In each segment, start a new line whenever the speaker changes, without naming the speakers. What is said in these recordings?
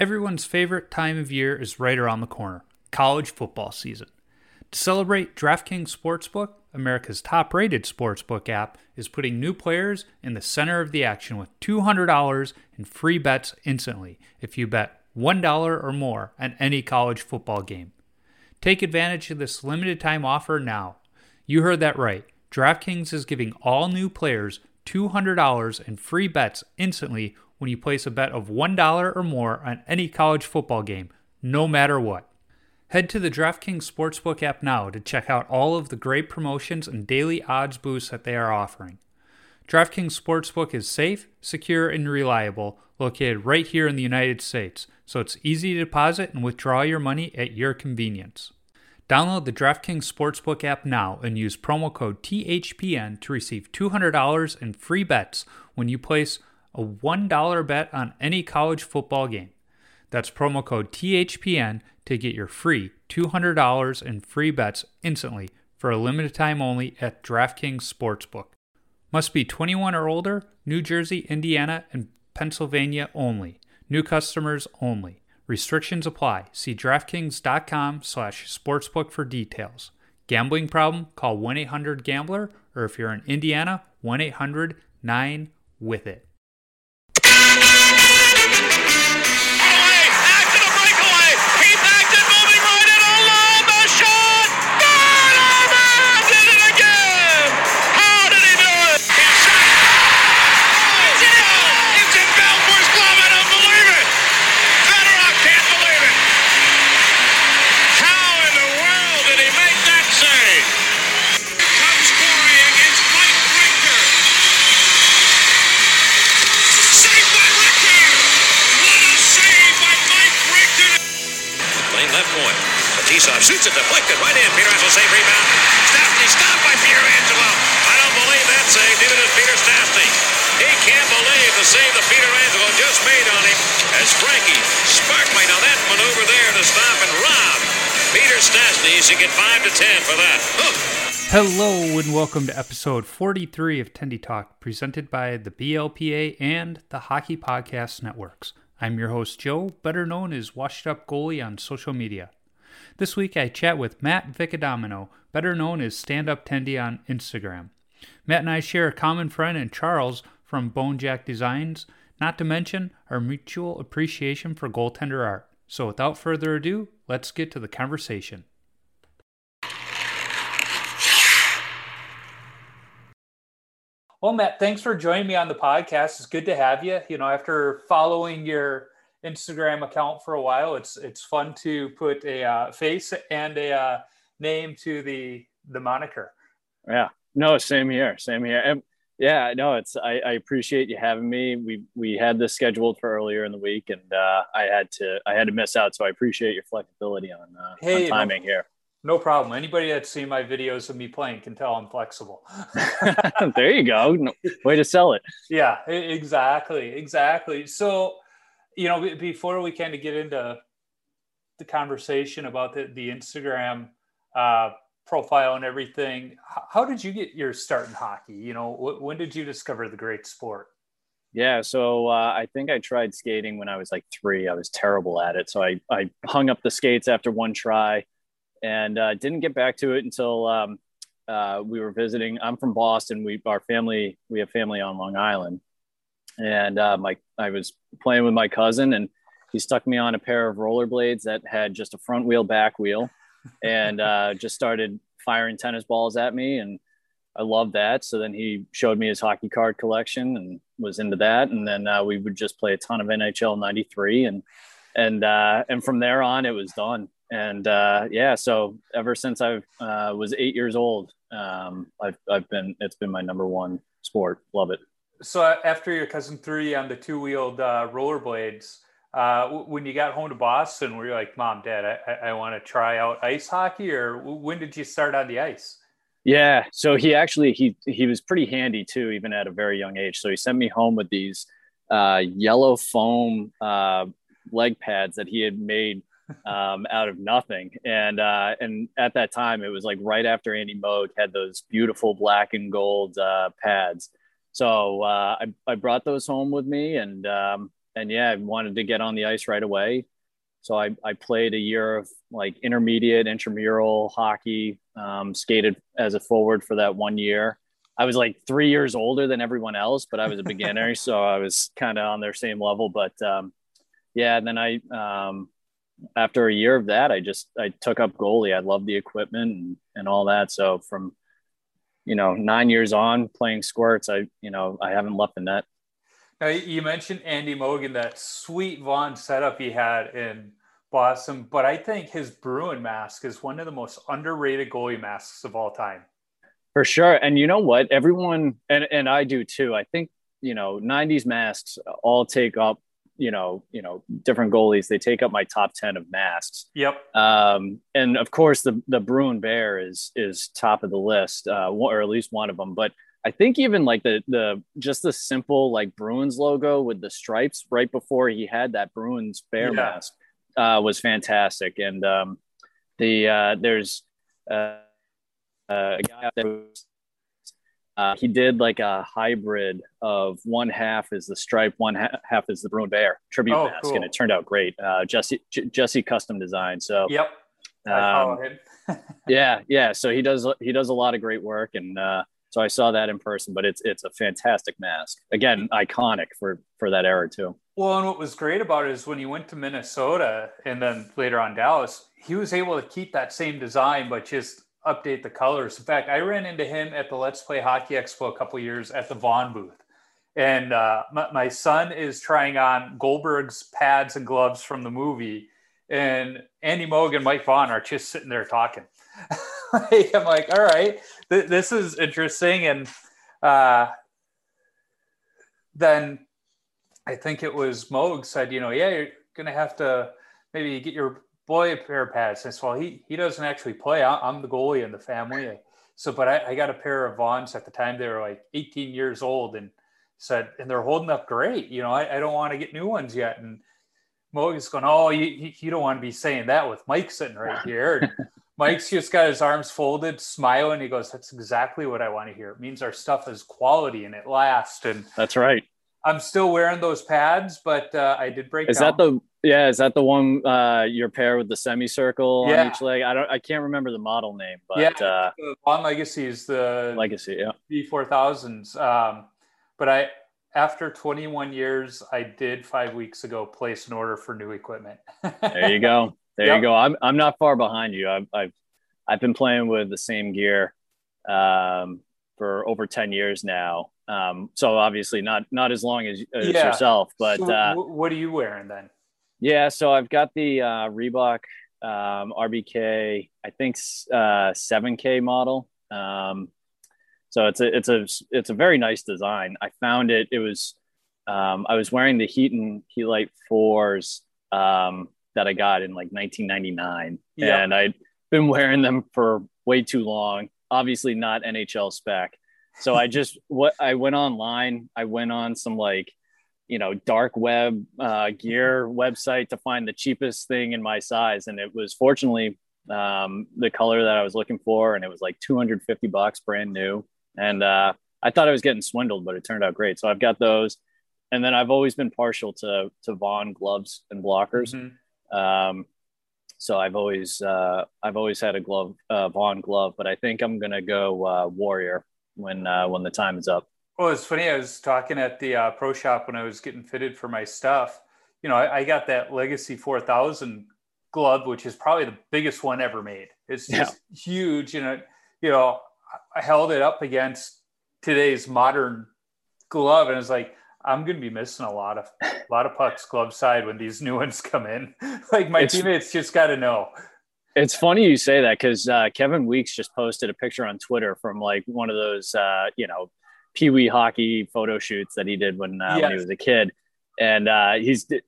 Everyone's favorite time of year is right around the corner college football season. To celebrate, DraftKings Sportsbook, America's top rated sportsbook app, is putting new players in the center of the action with $200 in free bets instantly if you bet $1 or more on any college football game. Take advantage of this limited time offer now. You heard that right. DraftKings is giving all new players $200 in free bets instantly when you place a bet of $1 or more on any college football game, no matter what. Head to the DraftKings Sportsbook app now to check out all of the great promotions and daily odds boosts that they are offering. DraftKings Sportsbook is safe, secure, and reliable, located right here in the United States, so it's easy to deposit and withdraw your money at your convenience. Download the DraftKings Sportsbook app now and use promo code THPN to receive $200 in free bets when you place a $1 bet on any college football game. That's promo code THPN to get your free $200 in free bets instantly for a limited time only at DraftKings Sportsbook. Must be 21 or older, New Jersey, Indiana, and Pennsylvania only. New customers only. Restrictions apply. See DraftKings.com slash sportsbook for details. Gambling problem? Call 1-800-GAMBLER or if you're in Indiana, 1-800-9-WITH-IT.
After 5 to 10 for that.
Hello and welcome to episode 43 of Tendy Talk, presented by the BLPA and the Hockey Podcast Networks. I'm your host, Joe, better known as Washed Up Goalie on social media. This week I chat with Matt Vicadomino, better known as Stand Up Tendy on Instagram. Matt and I share a common friend in Charles from Bonejack Designs, not to mention our mutual appreciation for goaltender art. So without further ado, let's get to the conversation. Well, Matt, thanks for joining me on the podcast. It's good to have you. You know, after following your Instagram account for a while, it's it's fun to put a uh, face and a uh, name to the the moniker.
Yeah. No, same here. Same here. And yeah, no, it's I, I appreciate you having me. We we had this scheduled for earlier in the week, and uh, I had to I had to miss out. So I appreciate your flexibility on, uh,
Hey,
on
no-
timing here.
No problem. Anybody that's seen my videos of me playing can tell I'm flexible.
there you go. No- Way to sell it.
yeah, exactly, exactly. So, you know, before we kind of get into the conversation about the, the Instagram uh, profile and everything, how did you get your start in hockey? You know, wh- when did you discover the great sport?
Yeah, so uh, I think I tried skating when I was like three. I was terrible at it, so I I hung up the skates after one try, and uh, didn't get back to it until um, uh, we were visiting. I'm from Boston. We our family we have family on Long Island, and uh, my I was playing with my cousin, and he stuck me on a pair of rollerblades that had just a front wheel, back wheel, and uh, just started firing tennis balls at me. And I loved that. So then he showed me his hockey card collection and was into that. And then uh, we would just play a ton of NHL '93, and and uh, and from there on, it was done. And uh, yeah, so ever since I uh, was eight years old, um, I've I've been it's been my number one sport. Love it.
So after your cousin threw you on the two wheeled uh, rollerblades, uh, when you got home to Boston, were you like, "Mom, Dad, I, I want to try out ice hockey," or when did you start on the ice?
Yeah, so he actually he he was pretty handy too, even at a very young age. So he sent me home with these uh, yellow foam uh, leg pads that he had made um, out of nothing. And uh, and at that time, it was like right after Andy Moog had those beautiful black and gold uh, pads. So uh, I I brought those home with me, and um, and yeah, I wanted to get on the ice right away. So I, I played a year of like intermediate intramural hockey, um, skated as a forward for that one year. I was like three years older than everyone else, but I was a beginner, so I was kind of on their same level. But um, yeah, and then I um, after a year of that, I just I took up goalie. I love the equipment and, and all that. So from you know nine years on playing squirts, I you know I haven't left the net.
Now, you mentioned Andy Moog and, that sweet Vaughn setup he had in Boston, but I think his Bruin mask is one of the most underrated goalie masks of all time.
For sure. And you know what? Everyone, and, and I do too, I think, you know, 90s masks all take up, you know, you know, different goalies, they take up my top 10 of masks.
Yep.
Um, and of course the, the Bruin bear is, is top of the list, uh, or at least one of them, but I think even like the the just the simple like Bruins logo with the stripes right before he had that Bruins bear yeah. mask uh, was fantastic. And um, the uh, there's uh, a guy that was, uh, he did like a hybrid of one half is the stripe, one half is the Bruin Bear tribute oh, mask, cool. and it turned out great. Uh, Jesse J- Jesse custom design. So
yep,
um, yeah, yeah. So he does he does a lot of great work, and uh, so I saw that in person, but it's it's a fantastic mask. Again, iconic for for that era too.
Well, and what was great about it is when he went to Minnesota and then later on Dallas, he was able to keep that same design but just update the colors. In fact, I ran into him at the Let's Play Hockey Expo a couple years at the Vaughn booth. And uh, my, my son is trying on Goldberg's pads and gloves from the movie, and Andy Moog and Mike Vaughn are just sitting there talking. I'm like, all right, th- this is interesting. And uh, then I think it was Moog said, you know, yeah, you're gonna have to maybe get your boy a pair of pads. And so well, he he doesn't actually play. I'm the goalie in the family. So, but I, I got a pair of Vaughns at the time. They were like 18 years old, and said, and they're holding up great. You know, I, I don't want to get new ones yet. And Moog's going, oh, you, you don't want to be saying that with Mike sitting right here. Mike's just got his arms folded, smiling. He goes, "That's exactly what I want to hear. It means our stuff is quality and it lasts." And
that's right.
I'm still wearing those pads, but uh, I did break.
Is
down.
that the yeah? Is that the one uh, your pair with the semicircle yeah. on each leg? I don't. I can't remember the model name, but
yeah, uh, on Legacy is the
Legacy, yeah,
B four thousands. Um, but I after 21 years, I did five weeks ago place an order for new equipment.
there you go. There yep. you go. I'm I'm not far behind you. I've I've I've been playing with the same gear um, for over 10 years now. Um, so obviously not not as long as, as yeah. yourself, but so
uh, what are you wearing then?
Yeah, so I've got the uh, Reebok um, RBK, I think uh, 7K model. Um, so it's a it's a it's a very nice design. I found it. It was um, I was wearing the Heaton Helite fours um, that I got in like 1999, yep. and I'd been wearing them for way too long. Obviously, not NHL spec. So I just what I went online. I went on some like you know dark web uh, gear website to find the cheapest thing in my size, and it was fortunately um, the color that I was looking for, and it was like 250 bucks, brand new. And uh, I thought I was getting swindled, but it turned out great. So I've got those, and then I've always been partial to to Vaughn gloves and blockers. Mm-hmm. Um, so I've always uh, I've always had a glove uh, Vaughn glove, but I think I'm gonna go uh, Warrior when uh, when the time is up.
Well, it's funny. I was talking at the uh, pro shop when I was getting fitted for my stuff. you know, I, I got that Legacy 4000 glove, which is probably the biggest one ever made. It's just yeah. huge. You know, you know, I held it up against today's modern glove, and it's like I'm going to be missing a lot of a lot of pucks glove side when these new ones come in. like my it's, teammates just got to know.
It's funny you say that because uh, Kevin Weeks just posted a picture on Twitter from like one of those, uh, you know, Pee Wee hockey photo shoots that he did when, uh, yes. when he was a kid, and uh, he's it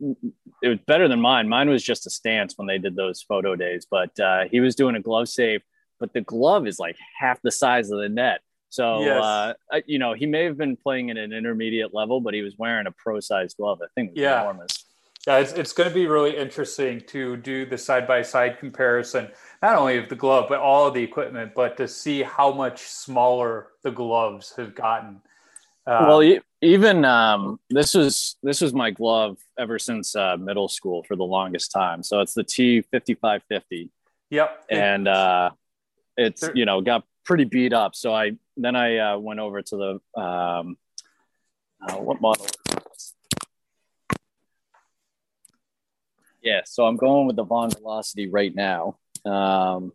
was better than mine. Mine was just a stance when they did those photo days, but uh, he was doing a glove save, but the glove is like half the size of the net. So, yes. uh, you know, he may have been playing at an intermediate level, but he was wearing a pro size glove. I think
yeah. enormous. Yeah, it's, it's going to be really interesting to do the side by side comparison, not only of the glove, but all of the equipment, but to see how much smaller the gloves have gotten.
Um, well, even um, this was this was my glove ever since uh, middle school for the longest time. So it's the T fifty five fifty.
Yep.
And uh, it's you know got pretty beat up. So I then I uh, went over to the um, uh, what model? Yeah, so I'm going with the Vaughn Velocity right now. Um,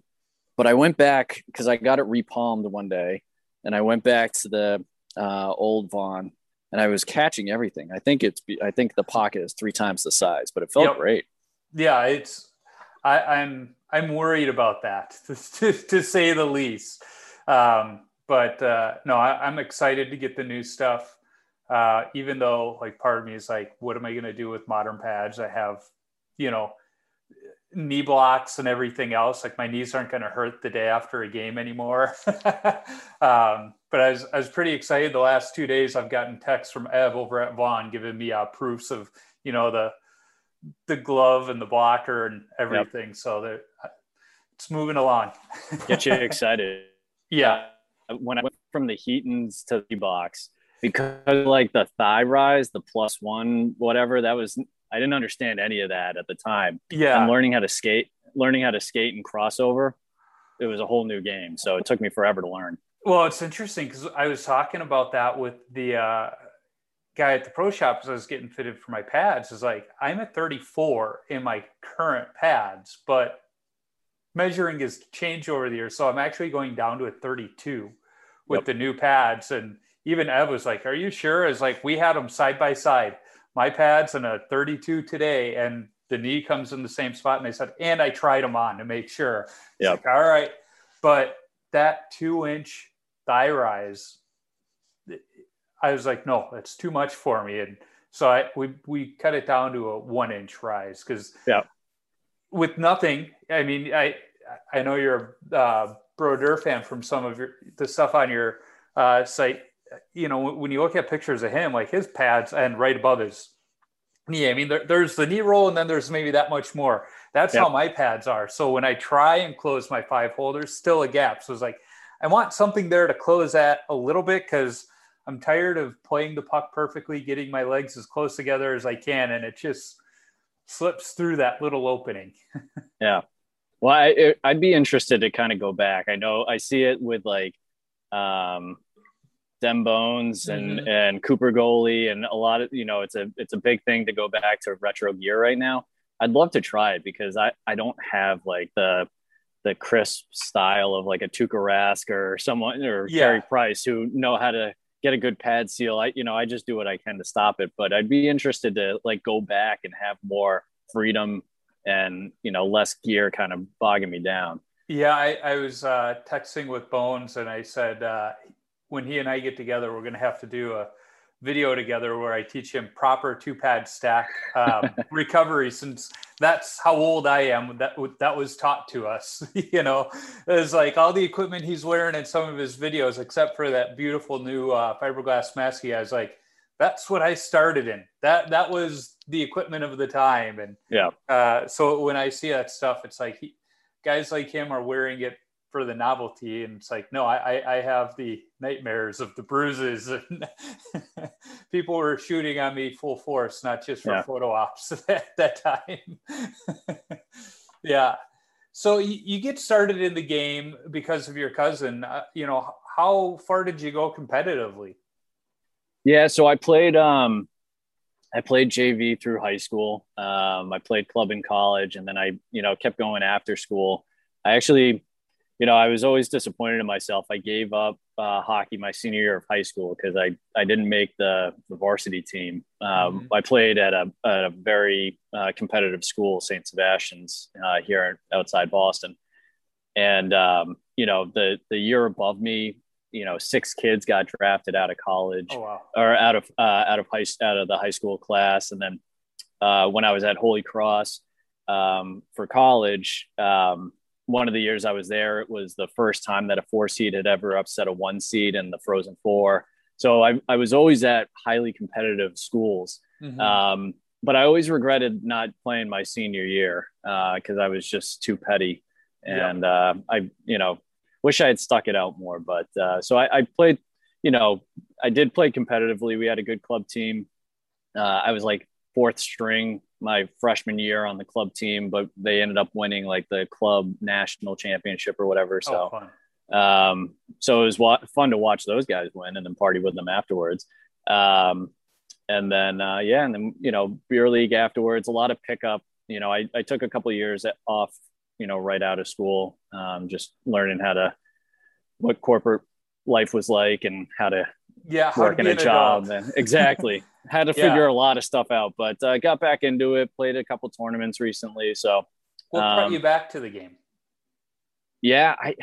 but I went back because I got it repalmed one day, and I went back to the uh, old Vaughn, and I was catching everything. I think it's I think the pocket is three times the size, but it felt yep. great.
Yeah, it's I, I'm I'm worried about that to, to say the least. Um, but uh, no, I, am excited to get the new stuff. Uh, even though, like, part of me is like, what am I going to do with modern pads? I have, you know, knee blocks and everything else. Like, my knees aren't going to hurt the day after a game anymore. um, but I was, I was pretty excited. The last two days, I've gotten texts from Ev over at Vaughn giving me uh, proofs of, you know, the the glove and the blocker and everything. Yep. So that it's moving along.
Get you excited.
Yeah.
When I went from the Heatons to the box, because like the thigh rise, the plus one, whatever, that was, I didn't understand any of that at the time.
Yeah.
I'm learning how to skate, learning how to skate and crossover. It was a whole new game. So it took me forever to learn.
Well, it's interesting because I was talking about that with the uh, guy at the pro shop as I was getting fitted for my pads. Is like, I'm at 34 in my current pads, but measuring has changed over the years. So I'm actually going down to a 32 with yep. the new pads. And even Ev was like, Are you sure? It's like we had them side by side. My pads and a 32 today, and the knee comes in the same spot. And they said, and I tried them on to make sure.
Yeah.
Like, All right. But that two inch thigh rise, I was like, no, that's too much for me. And so I we we cut it down to a one inch rise because
yeah
with nothing, I mean, I I know you're a uh, Brodeur fan from some of your the stuff on your uh, site. You know, when you look at pictures of him, like his pads and right above his knee, I mean, there, there's the knee roll and then there's maybe that much more. That's yep. how my pads are. So when I try and close my five holders, still a gap. So it's like I want something there to close at a little bit because I'm tired of playing the puck perfectly, getting my legs as close together as I can, and it just slips through that little opening.
yeah. Well, I, would be interested to kind of go back. I know I see it with like um, Dem Bones and mm-hmm. and Cooper Goalie and a lot of you know it's a it's a big thing to go back to retro gear right now. I'd love to try it because I I don't have like the the crisp style of like a Tuukka Rask or someone or yeah. Carey Price who know how to get a good pad seal. I, you know, I just do what I can to stop it, but I'd be interested to like go back and have more freedom and, you know, less gear kind of bogging me down.
Yeah. I, I was uh, texting with Bones and I said, uh, when he and I get together, we're going to have to do a, video together where I teach him proper two pad stack um, recovery since that's how old I am. That that was taught to us. you know, it's like all the equipment he's wearing in some of his videos, except for that beautiful new uh, fiberglass mask he has. Like that's what I started in. That that was the equipment of the time. And
yeah,
uh, so when I see that stuff, it's like he, guys like him are wearing it for the novelty. And it's like, no, I, I have the nightmares of the bruises and people were shooting on me full force, not just for yeah. photo ops at that time. yeah. So you, you, get started in the game because of your cousin. Uh, you know, how far did you go competitively?
Yeah. So I played, um, I played JV through high school. Um, I played club in college, and then I, you know, kept going after school. I actually, you know, I was always disappointed in myself. I gave up uh, hockey my senior year of high school because I, I didn't make the, the varsity team. Um, mm-hmm. I played at a, at a very uh, competitive school, St. Sebastian's, uh, here outside Boston. And, um, you know, the, the year above me, you know, six kids got drafted out of college
oh, wow.
or out of, uh, out of high, out of the high school class. And then uh, when I was at Holy Cross um, for college, um, one of the years I was there, it was the first time that a four seed had ever upset a one seed in the Frozen Four. So I, I was always at highly competitive schools. Mm-hmm. Um, but I always regretted not playing my senior year because uh, I was just too petty. And yeah. uh, I, you know, wish I had stuck it out more. But uh, so I, I, played, you know, I did play competitively. We had a good club team. Uh, I was like fourth string my freshman year on the club team, but they ended up winning like the club national championship or whatever. So, oh, um, so it was wa- fun to watch those guys win and then party with them afterwards. Um, and then, uh, yeah, and then, you know, beer league afterwards, a lot of pickup, you know, I, I took a couple of years off, you know, right out of school, um, just learning how to, what corporate life was like and how to
yeah
working a job and exactly. Had to figure yeah. a lot of stuff out but uh, got back into it played a couple tournaments recently so
what um, brought you back to the game?
Yeah i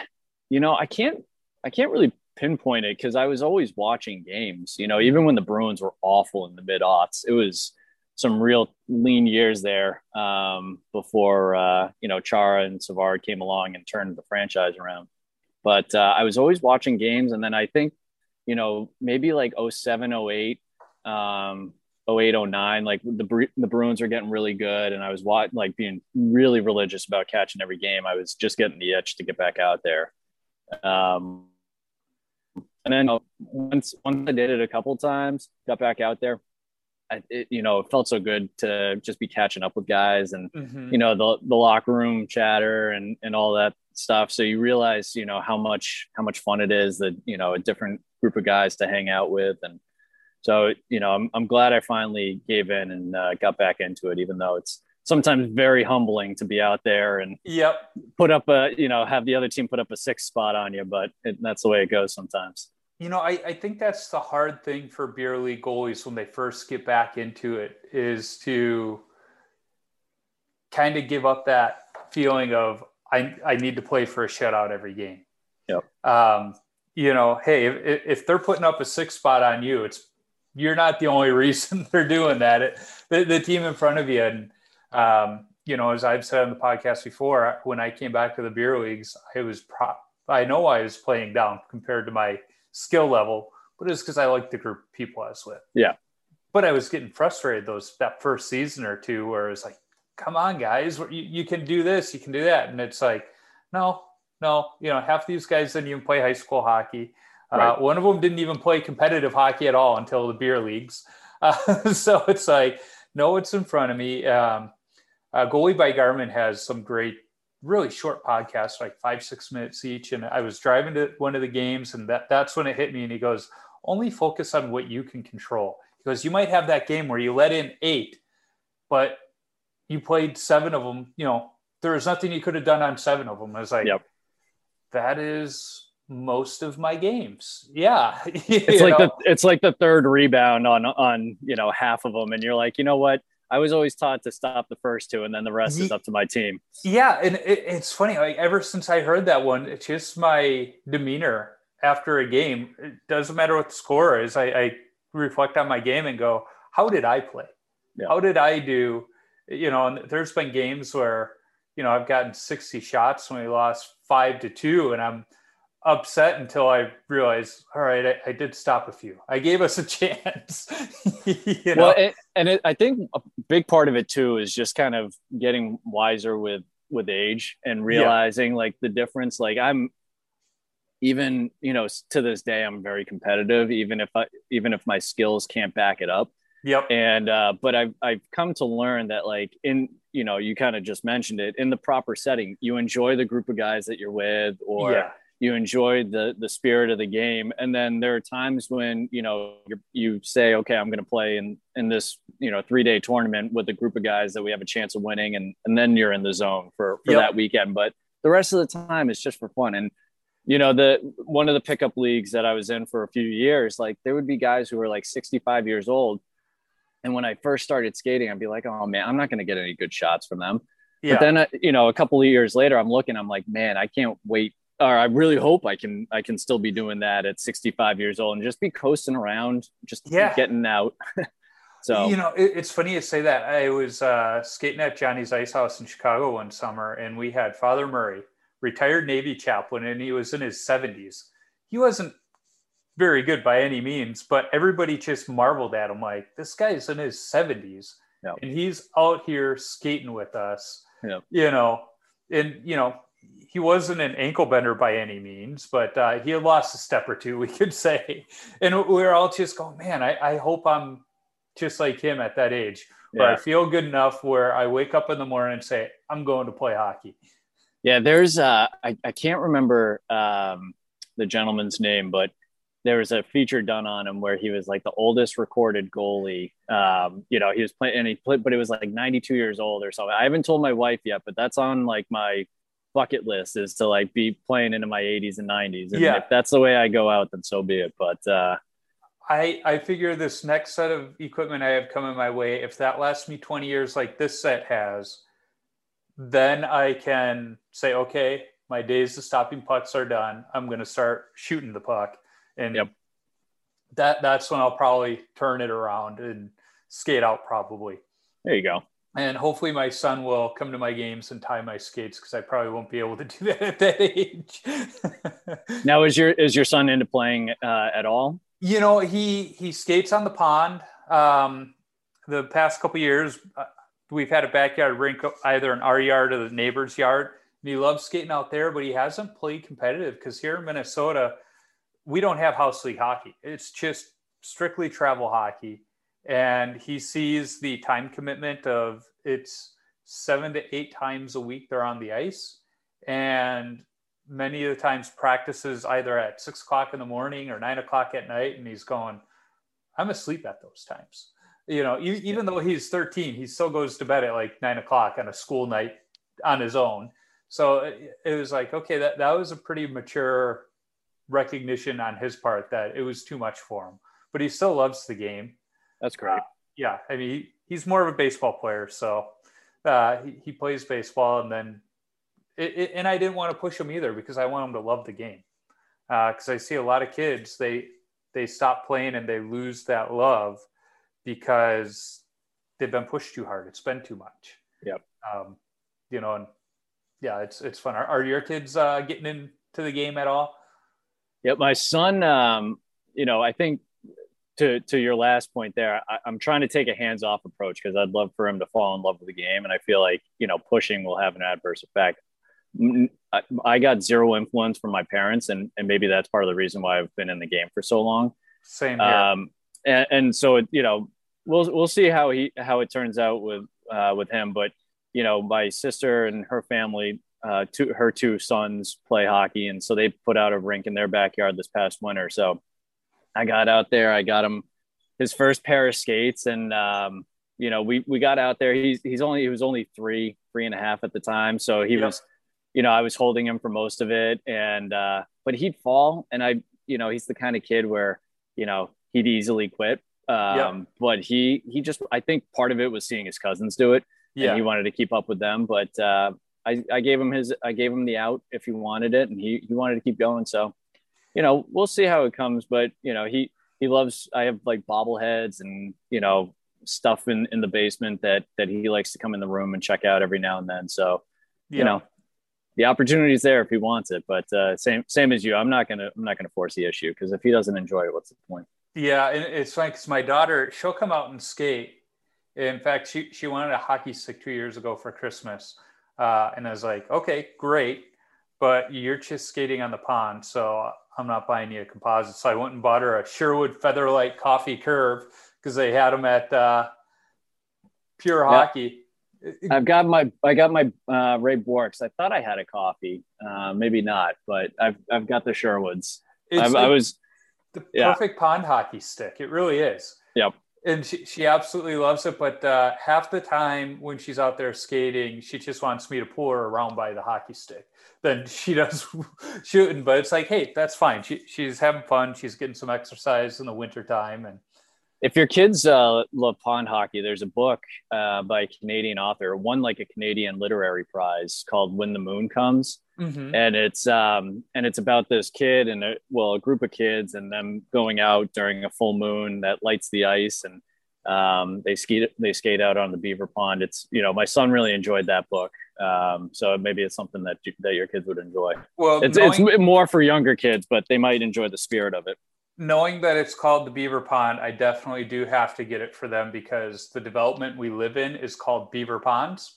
you know i can't i can't really pinpoint it because i was always watching games you know even when the bruins were awful in the mid aughts it was some real lean years there um, before uh, you know chara and savard came along and turned the franchise around. But uh, i was always watching games and then i think you know, maybe like 07, 08, um, 08, 09, like the, the Bruins are getting really good. And I was watching, like being really religious about catching every game. I was just getting the itch to get back out there. Um, and then uh, once, once I did it a couple times, got back out there, I, it, you know, it felt so good to just be catching up with guys and, mm-hmm. you know, the, the locker room chatter and, and all that stuff. So you realize, you know, how much, how much fun it is that, you know, a different group of guys to hang out with. And so, you know, I'm, I'm glad I finally gave in and uh, got back into it, even though it's sometimes very humbling to be out there and
yep.
put up a, you know, have the other team put up a six spot on you, but it, that's the way it goes sometimes.
You know, I, I think that's the hard thing for beer league goalies when they first get back into it is to kind of give up that feeling of I, I need to play for a shutout every game.
Yep.
Um, you know, hey, if, if they're putting up a six spot on you, it's you're not the only reason they're doing that. It, the, the team in front of you, and um, you know, as I've said on the podcast before, when I came back to the beer leagues, I was pro- I know I was playing down compared to my skill level, but it's because I liked the group of people I was with.
Yeah.
But I was getting frustrated those that first season or two where it was like, come on, guys, you, you can do this, you can do that, and it's like, no, no, you know, half these guys didn't even play high school hockey. Uh, right. one of them didn't even play competitive hockey at all until the beer leagues. Uh, so it's like, no, it's in front of me. Um, uh, Goalie by Garmin has some great, really short podcasts, like five, six minutes each. And I was driving to one of the games, and that, that's when it hit me. And he goes, only focus on what you can control. Because you might have that game where you let in eight, but you played seven of them. You know, there was nothing you could have done on seven of them. It's like, yep that is most of my games. Yeah.
it's like know? the it's like the third rebound on on, you know, half of them and you're like, "You know what? I was always taught to stop the first two and then the rest is up to my team."
Yeah, and it, it's funny like ever since I heard that one, it's just my demeanor after a game. It doesn't matter what the score is. I, I reflect on my game and go, "How did I play? Yeah. How did I do?" You know, and there's been games where you know, I've gotten 60 shots when we lost five to two, and I'm upset until I realized, all right, I, I did stop a few. I gave us a chance.
you know? Well, it, and it, I think a big part of it too is just kind of getting wiser with with age and realizing yeah. like the difference. Like I'm even you know to this day I'm very competitive, even if I even if my skills can't back it up.
Yep.
And uh, but I've I've come to learn that like in you know you kind of just mentioned it in the proper setting, you enjoy the group of guys that you're with, or yeah. you enjoy the the spirit of the game and then there are times when you know you say okay i'm going to play in in this you know three day tournament with a group of guys that we have a chance of winning and and then you're in the zone for for yep. that weekend but the rest of the time it's just for fun and you know the one of the pickup leagues that i was in for a few years like there would be guys who were like 65 years old and when i first started skating i'd be like oh man i'm not going to get any good shots from them yeah. but then uh, you know a couple of years later i'm looking i'm like man i can't wait or I really hope I can I can still be doing that at 65 years old and just be coasting around, just yeah. getting out. so
you know, it, it's funny to say that. I was uh, skating at Johnny's Ice House in Chicago one summer, and we had Father Murray, retired Navy chaplain, and he was in his 70s. He wasn't very good by any means, but everybody just marveled at him like this guy's in his 70s yep. and he's out here skating with us. You know, and you know, he wasn't an ankle bender by any means, but uh, he had lost a step or two, we could say. And we are all just going, man, I, I hope I'm just like him at that age, where yeah. I feel good enough where I wake up in the morning and say, I'm going to play hockey.
Yeah, there's, uh, I, I can't remember um, the gentleman's name, but there was a feature done on him where he was like the oldest recorded goalie. Um, you know, he was playing and he played, but it was like 92 years old or something. I haven't told my wife yet, but that's on like my bucket list is to like be playing into my 80s and 90s. And yeah. if that's the way I go out, then so be it. But uh,
I I figure this next set of equipment I have coming my way, if that lasts me 20 years like this set has, then I can say, okay, my days of stopping pucks are done. I'm going to start shooting the puck, and yep. that that's when I'll probably turn it around and skate out. Probably.
There you go
and hopefully my son will come to my games and tie my skates because I probably won't be able to do that at that age.
now, is your is your son into playing uh, at all?
You know, he he skates on the pond. Um, the past couple years, uh, we've had a backyard rink either in our yard or the neighbor's yard. And he loves skating out there, but he hasn't played competitive because here in Minnesota, we don't have house league hockey. It's just strictly travel hockey. And he sees the time commitment of it's seven to eight times a week they're on the ice. And many of the times practices either at six o'clock in the morning or nine o'clock at night. And he's going i'm asleep at those times. You know even though he's 13 he still goes to bed at like nine o'clock on a school night on his own. So it, was like okay that, that was a pretty mature recognition on his part that it was too much for him but he still loves the game
that's great. Uh,
yeah, I mean, he, he's more of a baseball player, so uh, he, he plays baseball, and then it, it, and I didn't want to push him either because I want him to love the game. Because uh, I see a lot of kids they they stop playing and they lose that love because they've been pushed too hard. It's been too much.
Yep.
Um, you know, and yeah, it's it's fun. Are, are your kids uh, getting into the game at all?
Yep, my son. Um, you know, I think to to your last point there, I, am trying to take a hands off approach because I'd love for him to fall in love with the game, and I feel like you know pushing will have an adverse effect. I, I got zero influence from my parents, and and maybe that's part of the reason why I've been in the game for so long.
Same here. Um,
and, and so it, you know we'll we'll see how he how it turns out with uh, with him, but you know my sister and her family uh, two, her two sons play hockey, and so they put out a rink in their backyard this past winter. So I got out there. I got him his first pair of skates, and um, you know, we we got out there. He's he's only he was only three three and a half at the time, so he was, you know, I was holding him for most of it, and uh, but he'd fall, and I, you know, he's the kind of kid where you know he'd easily quit. Um, but he he just I think part of it was seeing his cousins do it. Yeah, and he wanted to keep up with them, but uh, I, I gave him his I gave him the out if he wanted it, and he he wanted to keep going. So you know, we'll see how it comes. But you know, he he loves. I have like bobbleheads and you know stuff in in the basement that that he likes to come in the room and check out every now and then. So, yeah. you know, the opportunity is there if he wants it. But uh, same same as you, I'm not gonna I'm not gonna force the issue because if he doesn't enjoy it, what's the point?
Yeah, and it's funny because my daughter she'll come out and skate. In fact, she she wanted a hockey stick two years ago for Christmas, uh, and I was like, okay, great, but you're just skating on the pond, so I'm not buying you a composite. So I went and bought her a Sherwood Featherlight Coffey Curve because they had them at uh, Pure Hockey.
I've got my I got my uh, Ray Bourques. I thought I had a Coffey, uh, maybe not, but I've I've got the Sherwoods. I, I was
the yeah. perfect pond hockey stick. It really is.
Yep.
And she, she absolutely loves it. But uh, half the time when she's out there skating, she just wants me to pull her around by the hockey stick. Then she does shooting. But it's like, hey, that's fine. She, she's having fun. She's getting some exercise in the wintertime. And
if your kids uh, love pond hockey, there's a book uh, by a Canadian author, won like a Canadian literary prize called "When the Moon Comes," mm-hmm. and it's um, and it's about this kid and a, well, a group of kids and them going out during a full moon that lights the ice, and um, they skate they skate out on the beaver pond. It's you know my son really enjoyed that book, um, so maybe it's something that you, that your kids would enjoy. Well, it's, knowing- it's more for younger kids, but they might enjoy the spirit of it
knowing that it's called the Beaver Pond, I definitely do have to get it for them because the development we live in is called Beaver Ponds.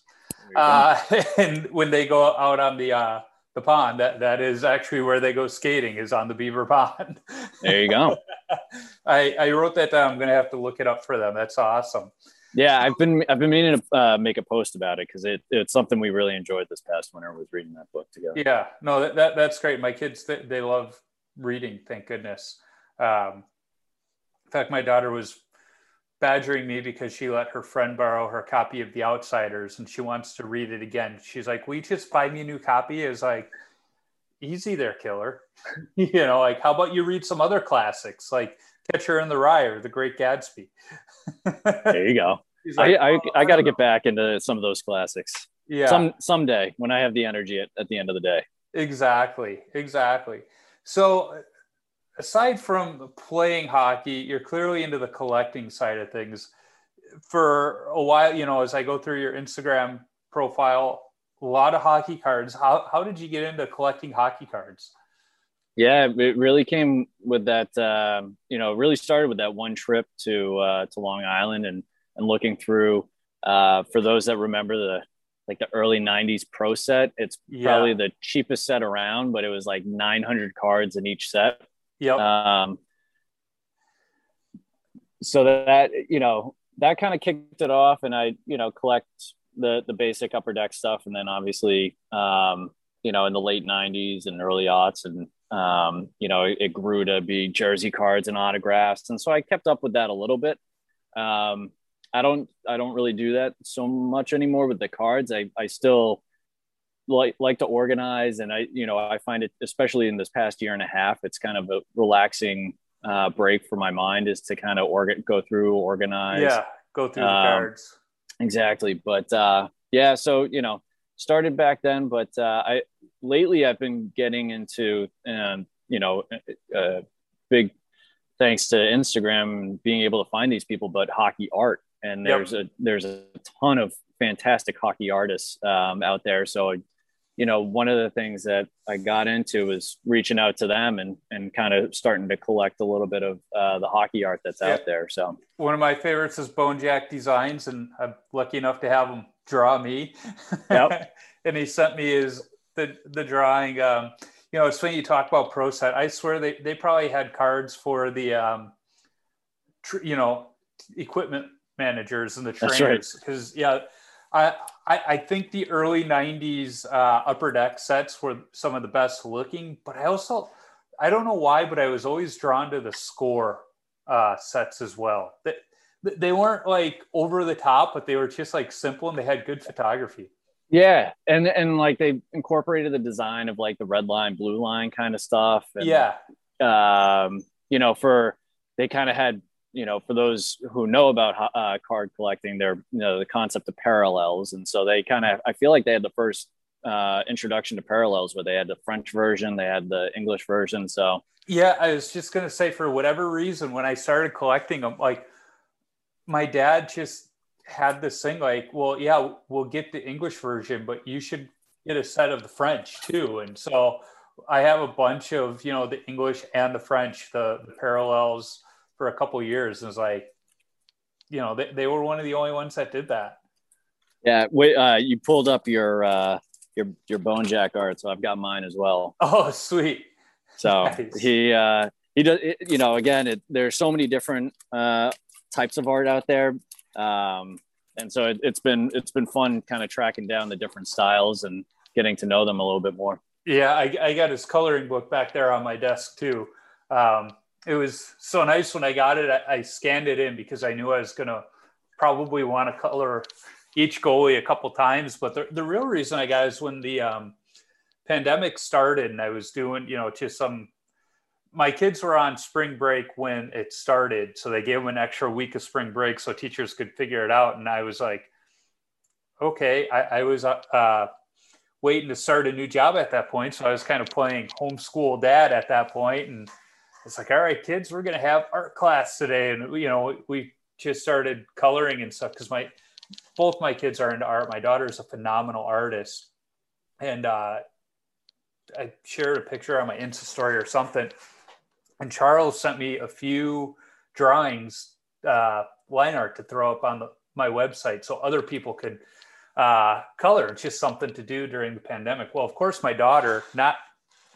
Uh, and when they go out on the uh, the pond, that, that is actually where they go skating is on the Beaver Pond.
There you go.
I, I wrote that down. I'm to have to look it up for them. That's awesome.
Yeah, I've been I've been meaning to uh, make a post about it because it, it's something we really enjoyed this past winter. Was reading that book together.
Yeah, no, that, that that's great. My kids they, they love reading. Thank goodness. Um, in fact, my daughter was badgering me because she let her friend borrow her copy of The Outsiders and she wants to read it again. She's like, "Will you just buy me a new copy?" Is like, easy there, killer. you know, like how about you read some other classics like Catcher in the Rye or The Great Gatsby?
there you go. Like, I, I, oh, I got to get back into some of those classics. Yeah. Some someday when I have the energy at, at the end of the day.
Exactly. Exactly. So aside from playing hockey, you're clearly into the collecting side of things. For a while, you know, as I go through your Instagram profile, a lot of hockey cards. How, how did you get into collecting hockey cards?
Yeah, it really came with that. Uh, you know, really started with that one trip to uh, to Long Island and and looking through. Uh, for those that remember the like the early 90s pro set it's yeah. probably the cheapest set around but it was like 900 cards in each set
Yep. Um,
so that you know that kind of kicked it off, and I you know collect the the basic upper deck stuff, and then obviously um, you know in the late '90s and early aughts, and um, you know it, it grew to be jersey cards and autographs, and so I kept up with that a little bit. Um, I don't I don't really do that so much anymore with the cards. I I still like like to organize and i you know i find it especially in this past year and a half it's kind of a relaxing uh, break for my mind is to kind of organ go through organize
yeah go through the um, cards
exactly but uh yeah so you know started back then but uh i lately i've been getting into um you know uh, big thanks to instagram and being able to find these people but hockey art and there's yep. a there's a ton of fantastic hockey artists um, out there so you know, one of the things that I got into was reaching out to them and and kind of starting to collect a little bit of uh, the hockey art that's yeah. out there. So
one of my favorites is Bone Jack Designs, and I'm lucky enough to have him draw me. Yep. and he sent me his the the drawing. Um, you know, it's funny you talk about Pro Set. I swear they they probably had cards for the um, tr- you know equipment managers and the trainers because right. yeah I, I, think the early 90s uh, upper deck sets were some of the best looking, but I also, I don't know why, but I was always drawn to the score uh, sets as well. They, they weren't like over the top, but they were just like simple and they had good photography.
Yeah, and and like they incorporated the design of like the red line, blue line kind of stuff. And,
yeah.
Um, you know, for they kind of had you know, for those who know about uh, card collecting, they're, you know, the concept of parallels. And so they kind of, I feel like they had the first uh, introduction to parallels where they had the French version, they had the English version. So,
yeah, I was just to say, for whatever reason, when I started collecting them, like my dad just had this thing like, well, yeah, we'll get the English version, but you should get a set of the French too. And so I have a bunch of, you know, the English and the French, the, the parallels for a couple years and it's like you know they, they were one of the only ones that did that
yeah wait uh, you pulled up your uh your your bone jack art so i've got mine as well
oh sweet
so nice. he uh he does it, you know again it, there's so many different uh types of art out there um and so it, has been it's been fun kind of tracking down the different styles and getting to know them a little bit more.
Yeah, I, I got his coloring book back there on my desk too. Um, it was so nice when I got it. I, I scanned it in because I knew I was going to probably want to color each goalie a couple times. But the, the real reason I got is when the um, pandemic started and I was doing, you know, just some. My kids were on spring break when it started, so they gave them an extra week of spring break so teachers could figure it out. And I was like, okay, I, I was uh, uh waiting to start a new job at that point, so I was kind of playing homeschool dad at that point, and it's like, all right, kids, we're going to have art class today, and you know, we just started coloring and stuff because my both my kids are into art. My daughter is a phenomenal artist, and uh, I shared a picture on my Insta story or something, and Charles sent me a few drawings, uh, line art to throw up on the, my website so other people could uh, color. It's just something to do during the pandemic. Well, of course, my daughter, not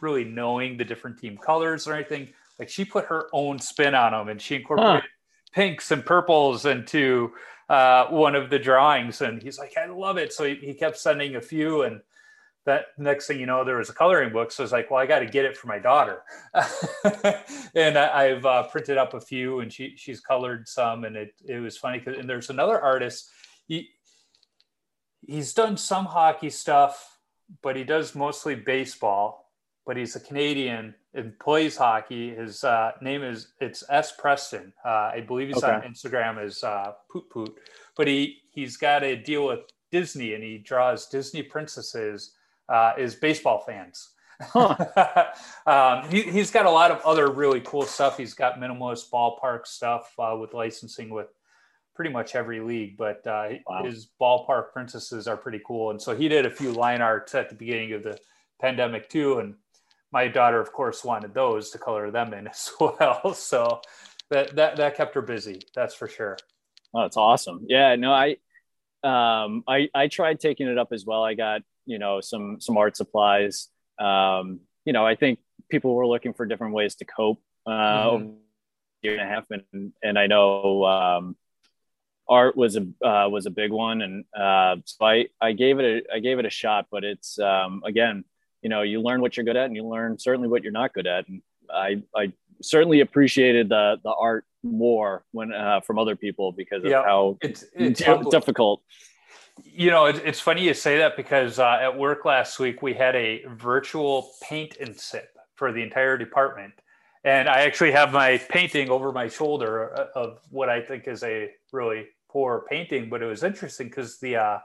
really knowing the different team colors or anything, like she put her own spin on them and she incorporated huh. pinks and purples into uh, one of the drawings. And he's like, I love it. So he, he kept sending a few and that next thing you know, there was a coloring book. So I was like, well, I got to get it for my daughter. and I, have uh, printed up a few and she, she's colored some. And it, it was funny because, and there's another artist, he, he's done some hockey stuff, but he does mostly baseball but he's a Canadian and plays hockey. His uh, name is it's S Preston. Uh, I believe he's okay. on Instagram as uh, Poot Poot, but he he's got a deal with Disney and he draws Disney princesses uh, as baseball fans. Huh. um, he, has got a lot of other really cool stuff. He's got minimalist ballpark stuff uh, with licensing with pretty much every league, but uh, wow. his ballpark princesses are pretty cool. And so he did a few line arts at the beginning of the pandemic too, and my daughter, of course, wanted those to color them in as well. So that that that kept her busy. That's for sure.
Oh, that's awesome. Yeah, no, I um I I tried taking it up as well. I got, you know, some some art supplies. Um, you know, I think people were looking for different ways to cope uh mm-hmm. year and a half and and I know um art was a uh, was a big one and uh so I I gave it a I gave it a shot, but it's um again you know you learn what you're good at and you learn certainly what you're not good at. And i i certainly appreciated the the art more when uh, from other people because of how it's, it's d- difficult.
You know it, it's funny you say that because uh, at work last week we had a virtual paint and sip for the entire department. And i actually have my painting over my shoulder uh, of what i think is a really poor painting but it was interesting because the uh,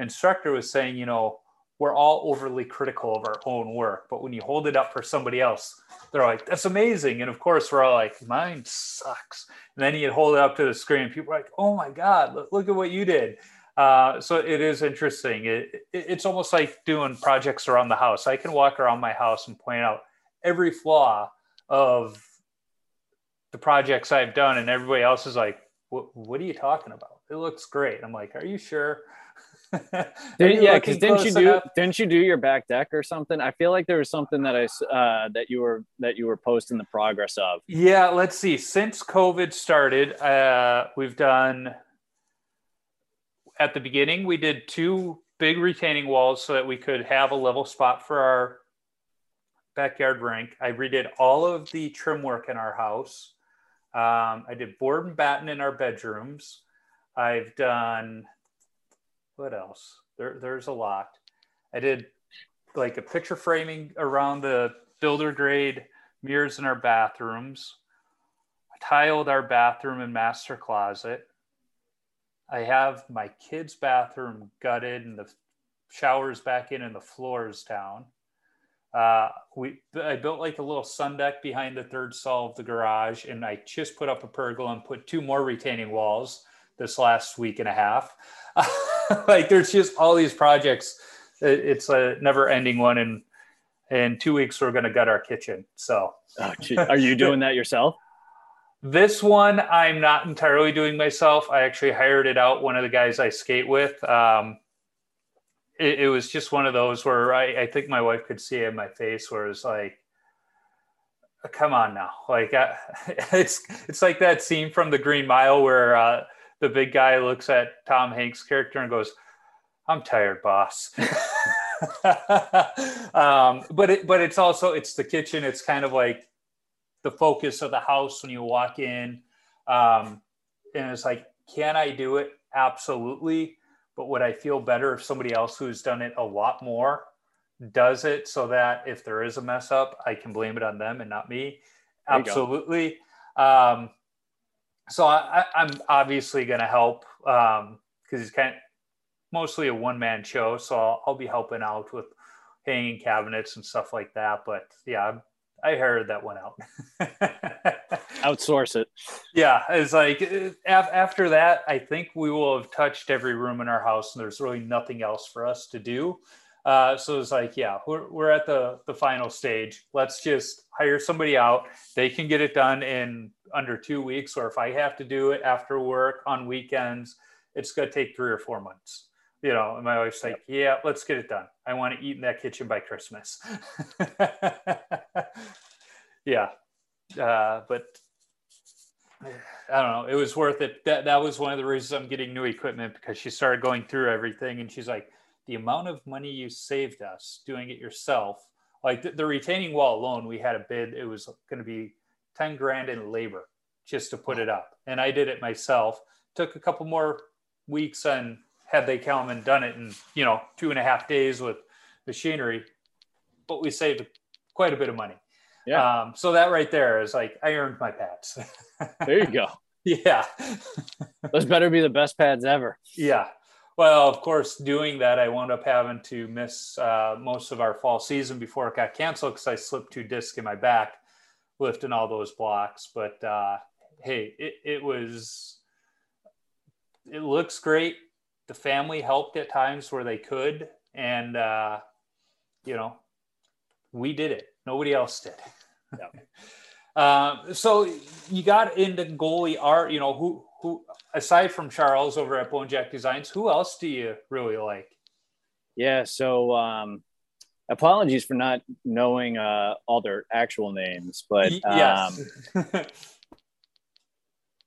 instructor was saying you know we're all overly critical of our own work. But when you hold it up for somebody else, they're like, that's amazing. And of course, we're all like, mine sucks. And then you hold it up to the screen, people are like, oh my God, look, look at what you did. Uh, so it is interesting. It, it, it's almost like doing projects around the house. I can walk around my house and point out every flaw of the projects I've done, and everybody else is like, what are you talking about? It looks great. I'm like, are you sure?
yeah, because didn't you do enough? didn't you do your back deck or something? I feel like there was something that I uh, that you were that you were posting the progress of.
Yeah, let's see. Since COVID started, uh, we've done at the beginning we did two big retaining walls so that we could have a level spot for our backyard rink. I redid all of the trim work in our house. Um, I did board and batten in our bedrooms. I've done what else? There, there's a lot. I did like a picture framing around the builder grade mirrors in our bathrooms. I tiled our bathroom and master closet. I have my kids' bathroom gutted and the showers back in and the floors down. Uh, we I built like a little sun deck behind the third stall of the garage, and I just put up a pergola and put two more retaining walls this last week and a half. like there's just all these projects. It's a never ending one. And in two weeks, we're going to gut our kitchen. So
oh, are you doing that yourself?
This one, I'm not entirely doing myself. I actually hired it out. One of the guys I skate with. Um, it, it, was just one of those where I, I think my wife could see in my face where it's like, come on now. Like it's, it's like that scene from the green mile where, uh, the big guy looks at Tom Hanks' character and goes, "I'm tired, boss." um, but it, but it's also it's the kitchen. It's kind of like the focus of the house when you walk in, um, and it's like, can I do it? Absolutely. But would I feel better if somebody else who's done it a lot more does it so that if there is a mess up, I can blame it on them and not me? Absolutely. Um, so I, am obviously going to help because um, he's kind of mostly a one man show. So I'll, I'll, be helping out with hanging cabinets and stuff like that. But yeah, I heard that went out.
Outsource it.
Yeah, it's like after that, I think we will have touched every room in our house, and there's really nothing else for us to do. Uh, so it's like, yeah, we're, we're at the the final stage. Let's just hire somebody out. They can get it done in under two weeks, or if I have to do it after work on weekends, it's going to take three or four months. You know, and my wife's like, yeah, let's get it done. I want to eat in that kitchen by Christmas. yeah. Uh, but I don't know. It was worth it. That, that was one of the reasons I'm getting new equipment because she started going through everything and she's like, the amount of money you saved us doing it yourself, like the, the retaining wall alone, we had a bid. It was going to be 10 grand in labor just to put it up. And I did it myself. Took a couple more weeks and had they come and done it in, you know, two and a half days with machinery, but we saved quite a bit of money. Yeah. Um, so that right there is like, I earned my pads.
there you go.
Yeah.
Those better be the best pads ever.
Yeah. Well, of course, doing that, I wound up having to miss uh, most of our fall season before it got canceled because I slipped two discs in my back lifting all those blocks. But uh, hey, it, it was, it looks great. The family helped at times where they could. And, uh, you know, we did it. Nobody else did. Yeah. uh, so you got into goalie art, you know, who, who, aside from Charles over at Bone Jack Designs, who else do you really like?
Yeah. So, um, apologies for not knowing uh, all their actual names, but um,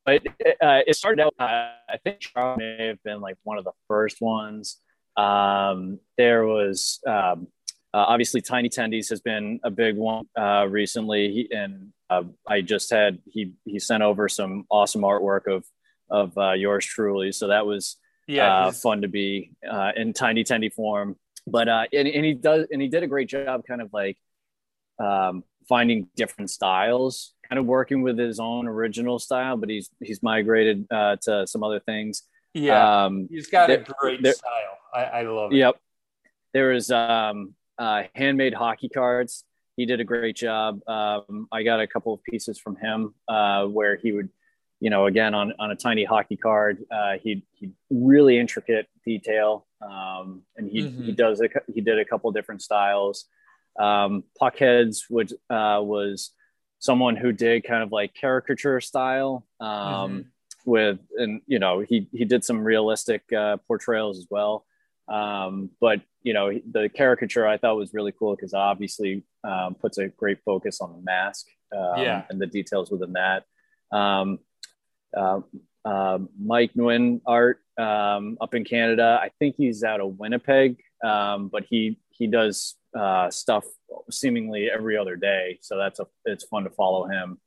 but uh, it started out. Uh, I think Charles may have been like one of the first ones. Um, there was um, uh, obviously Tiny Tendies has been a big one uh, recently, he, and uh, I just had he he sent over some awesome artwork of of uh, yours truly, so that was yeah fun to be in Tiny Tendy form. But uh, and, and he does and he did a great job kind of like um, finding different styles kind of working with his own original style but he's he's migrated uh, to some other things.
Yeah um, he's got there, a great there, style. I, I, love it.
Yep. There is um, uh, handmade hockey cards. He did a great job. Um, i got a couple of pieces from him uh, where he would you know, again on, on a tiny hockey card, uh, he he really intricate detail, um, and he mm-hmm. he does a, he did a couple different styles. Um, Puckheads would uh, was someone who did kind of like caricature style um, mm-hmm. with, and you know, he he did some realistic uh, portrayals as well. Um, but you know, the caricature I thought was really cool because obviously um, puts a great focus on the mask um, yeah. and the details within that. Um, Mike Nguyen art um, up in Canada. I think he's out of Winnipeg, um, but he he does uh, stuff seemingly every other day. So that's a it's fun to follow him.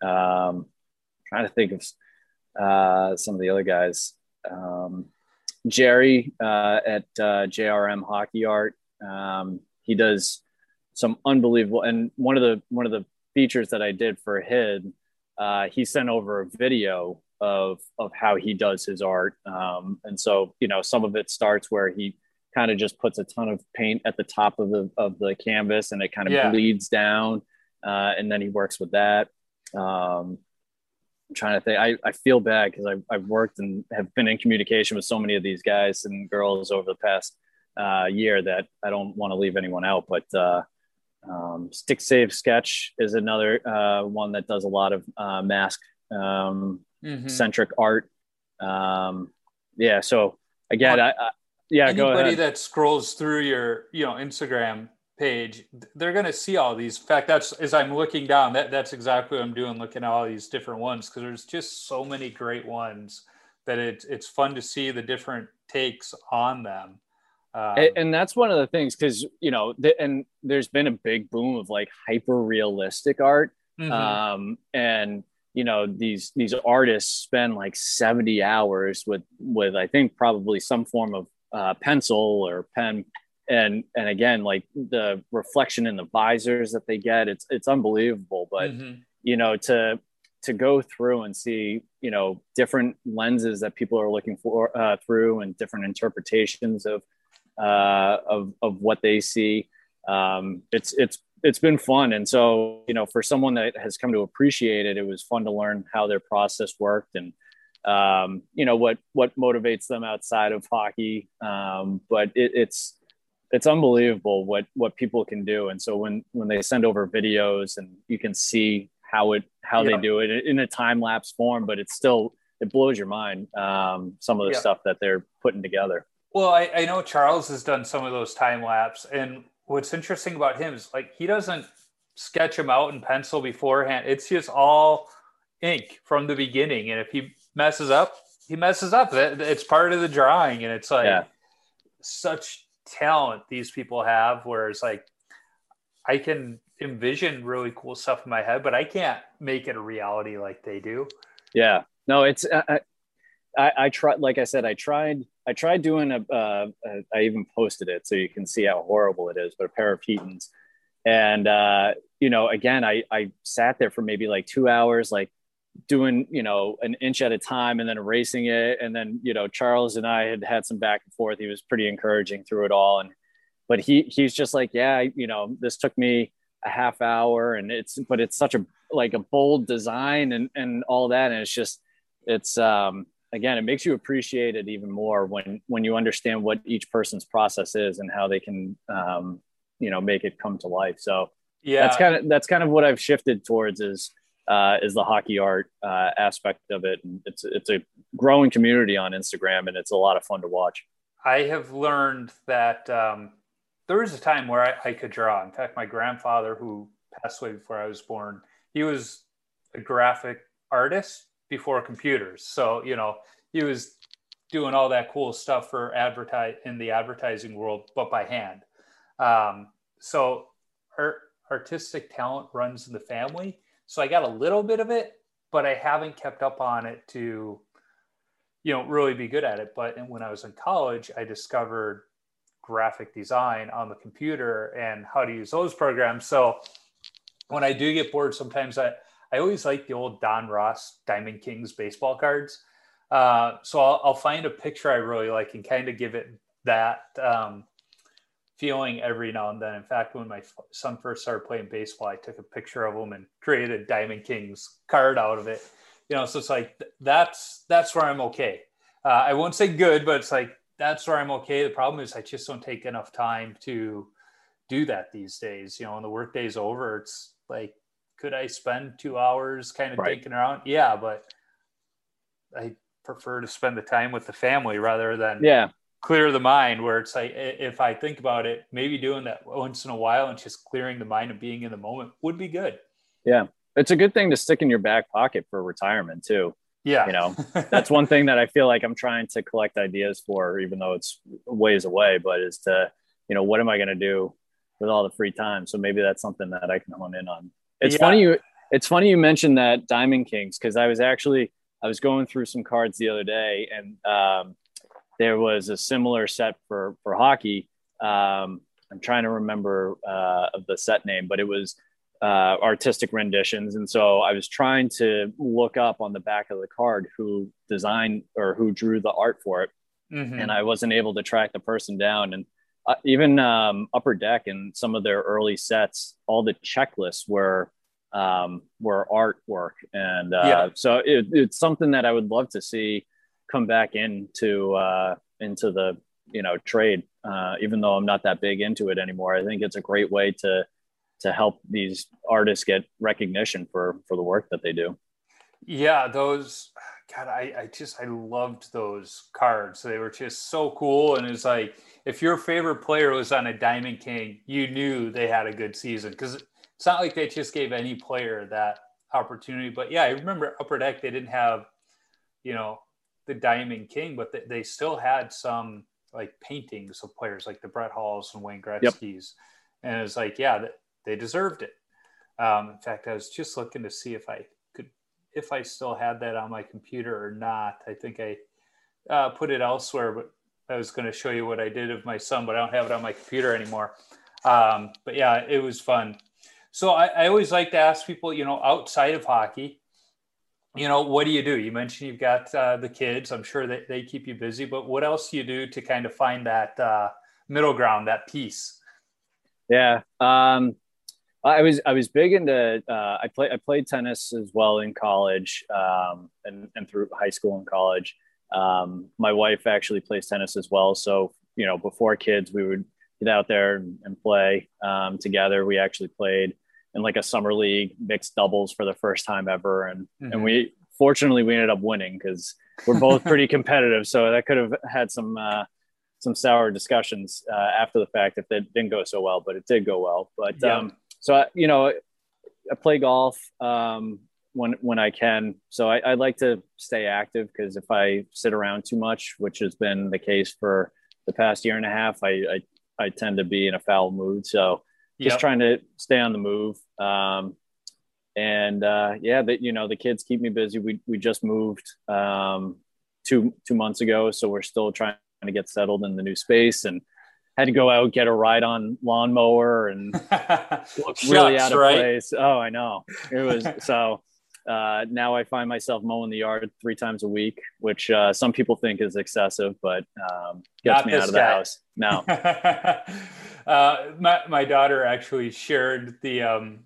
Um, trying to think of uh, some of the other guys. Um, Jerry uh, at uh, JRM Hockey Art. Um, he does some unbelievable, and one of the one of the features that I did for HID uh, he sent over a video of of how he does his art. Um, and so, you know, some of it starts where he kind of just puts a ton of paint at the top of the of the canvas, and it kind of yeah. bleeds down, uh, and then he works with that. Um, I'm trying to think. I, I feel bad because I've, I've worked and have been in communication with so many of these guys and girls over the past uh, year that I don't want to leave anyone out. But uh, um, Stick Save Sketch is another uh, one that does a lot of uh, mask um, mm-hmm. centric art. Um, yeah. So again, I, I, yeah,
anybody that scrolls through your you know Instagram page, they're gonna see all these. In fact, that's as I'm looking down, that that's exactly what I'm doing, looking at all these different ones because there's just so many great ones that it's it's fun to see the different takes on them.
Um, and, and, that's one of the things because you know, the, and there's been a big boom of like hyper realistic art, mm-hmm. um, and you know these these artists spend like 70 hours with with I think probably some form of uh, pencil or pen and and again like the reflection in the visors that they get it's it's unbelievable but mm-hmm. you know to to go through and see you know different lenses that people are looking for uh, through and different interpretations of uh, of of what they see. Um, it's it's it's been fun. And so you know for someone that has come to appreciate it it was fun to learn how their process worked and um, you know what what motivates them outside of hockey. Um, but it, it's it's unbelievable what what people can do. And so when when they send over videos and you can see how it how yeah. they do it in a time lapse form but it's still it blows your mind um, some of the yeah. stuff that they're putting together
well I, I know charles has done some of those time lapse and what's interesting about him is like he doesn't sketch them out in pencil beforehand it's just all ink from the beginning and if he messes up he messes up it's part of the drawing and it's like yeah. such talent these people have where it's like I can envision really cool stuff in my head, but I can't make it a reality like they do.
Yeah, no, it's I, I, I tried. Like I said, I tried. I tried doing a, uh, a. I even posted it so you can see how horrible it is. But a pair of Heatons, and uh, you know, again, I I sat there for maybe like two hours, like doing you know an inch at a time and then erasing it and then you know charles and i had had some back and forth he was pretty encouraging through it all and but he he's just like yeah you know this took me a half hour and it's but it's such a like a bold design and and all that and it's just it's um again it makes you appreciate it even more when when you understand what each person's process is and how they can um you know make it come to life so yeah that's kind of that's kind of what i've shifted towards is uh, is the hockey art uh, aspect of it. And it's it's a growing community on Instagram, and it's a lot of fun to watch.
I have learned that um, there was a time where I, I, could draw. In fact, my grandfather, who passed away before I was born, he was a graphic artist before computers. So you know, he was doing all that cool stuff for advertise in the advertising world, but by hand. Um, so art, artistic talent runs in the family so I got a little bit of it, but I haven't kept up on it to, you know, really be good at it. But when I was in college, I discovered graphic design on the computer and how to use those programs. So when I do get bored, sometimes I, I always like the old Donruss Diamond Kings baseball cards. Uh, so I'll, I'll, find a picture I really like and kind of give it that um, feeling every now and then. In fact, when my son first started playing baseball, I took a picture of him and created a Diamond Kings card out of it. You know, so it's like that's that's where I'm okay. Uh, I won't say good, but it's like that's where I'm okay. The problem is I just don't take enough time to do that these days. You know, when the workday's over, it's like, could I spend two hours kind of right. thinking around? Yeah, but I prefer to spend the time with the family rather than
yeah.
clear the mind where it's like if i think about it maybe doing that once in a while and just clearing the mind and being in the moment would be good.
Yeah. It's a good thing to stick in your back pocket for retirement too.
Yeah.
You know that's one thing that i feel like i'm trying to collect ideas for even though it's ways away but is to you know what am i going to do with all the free time? So maybe that's something that i can hone in on it's yeah. funny you it's funny you mentioned that diamond kings because i was actually i was going through some cards the other day and um, there was a similar set for for hockey. Um, I'm trying to remember uh, of the set name, but it was uh, artistic renditions, and so I was trying to look up on the back of the card who designed or who drew the art for it, mm-hmm. and I wasn't able to track the person down. And uh, even um, Upper Deck and some of their early sets, all the checklists were um, were artwork, and uh, yeah. so it, it's something that I would love to see come back into uh, into the you know trade. Uh, even though I'm not that big into it anymore, I think it's a great way to to help these artists get recognition for for the work that they do.
Yeah, those God, I, I just I loved those cards. They were just so cool. And it's like if your favorite player was on a Diamond King, you knew they had a good season because it's not like they just gave any player that opportunity. But yeah, I remember Upper Deck, they didn't have, you know, the Diamond King, but they, they still had some like paintings of players like the Brett Hulls and Wayne Gretzky's. Yep. And it's like, yeah, they deserved it. Um, in fact, I was just looking to see if I if I still had that on my computer or not. I think I uh, put it elsewhere, but I was going to show you what I did of my son, but I don't have it on my computer anymore. Um, but yeah, it was fun. So I, I always like to ask people, you know, outside of hockey, you know, what do you do? You mentioned you've got uh, the kids. I'm sure that they keep you busy, but what else do you do to kind of find that uh, middle ground, that peace?
Yeah. Um, I was I was big into uh, I play I played tennis as well in college um, and, and through high school and college. Um, my wife actually plays tennis as well, so you know before kids we would get out there and, and play um, together. We actually played in like a summer league mixed doubles for the first time ever, and mm-hmm. and we fortunately we ended up winning because we're both pretty competitive. So that could have had some uh, some sour discussions uh, after the fact if it didn't go so well, but it did go well. But yeah. um, so I, you know, I play golf um, when when I can. So I, I like to stay active because if I sit around too much, which has been the case for the past year and a half, I I, I tend to be in a foul mood. So just yep. trying to stay on the move. Um, and uh, yeah, that you know the kids keep me busy. We we just moved um, two two months ago, so we're still trying to get settled in the new space and had to go out get a ride on lawnmower and look really out of right? place. Oh, I know. It was so. Uh, now I find myself mowing the yard three times a week, which uh, some people think is excessive, but um, gets Not me out of the house. No.
uh, my, my daughter actually shared the um,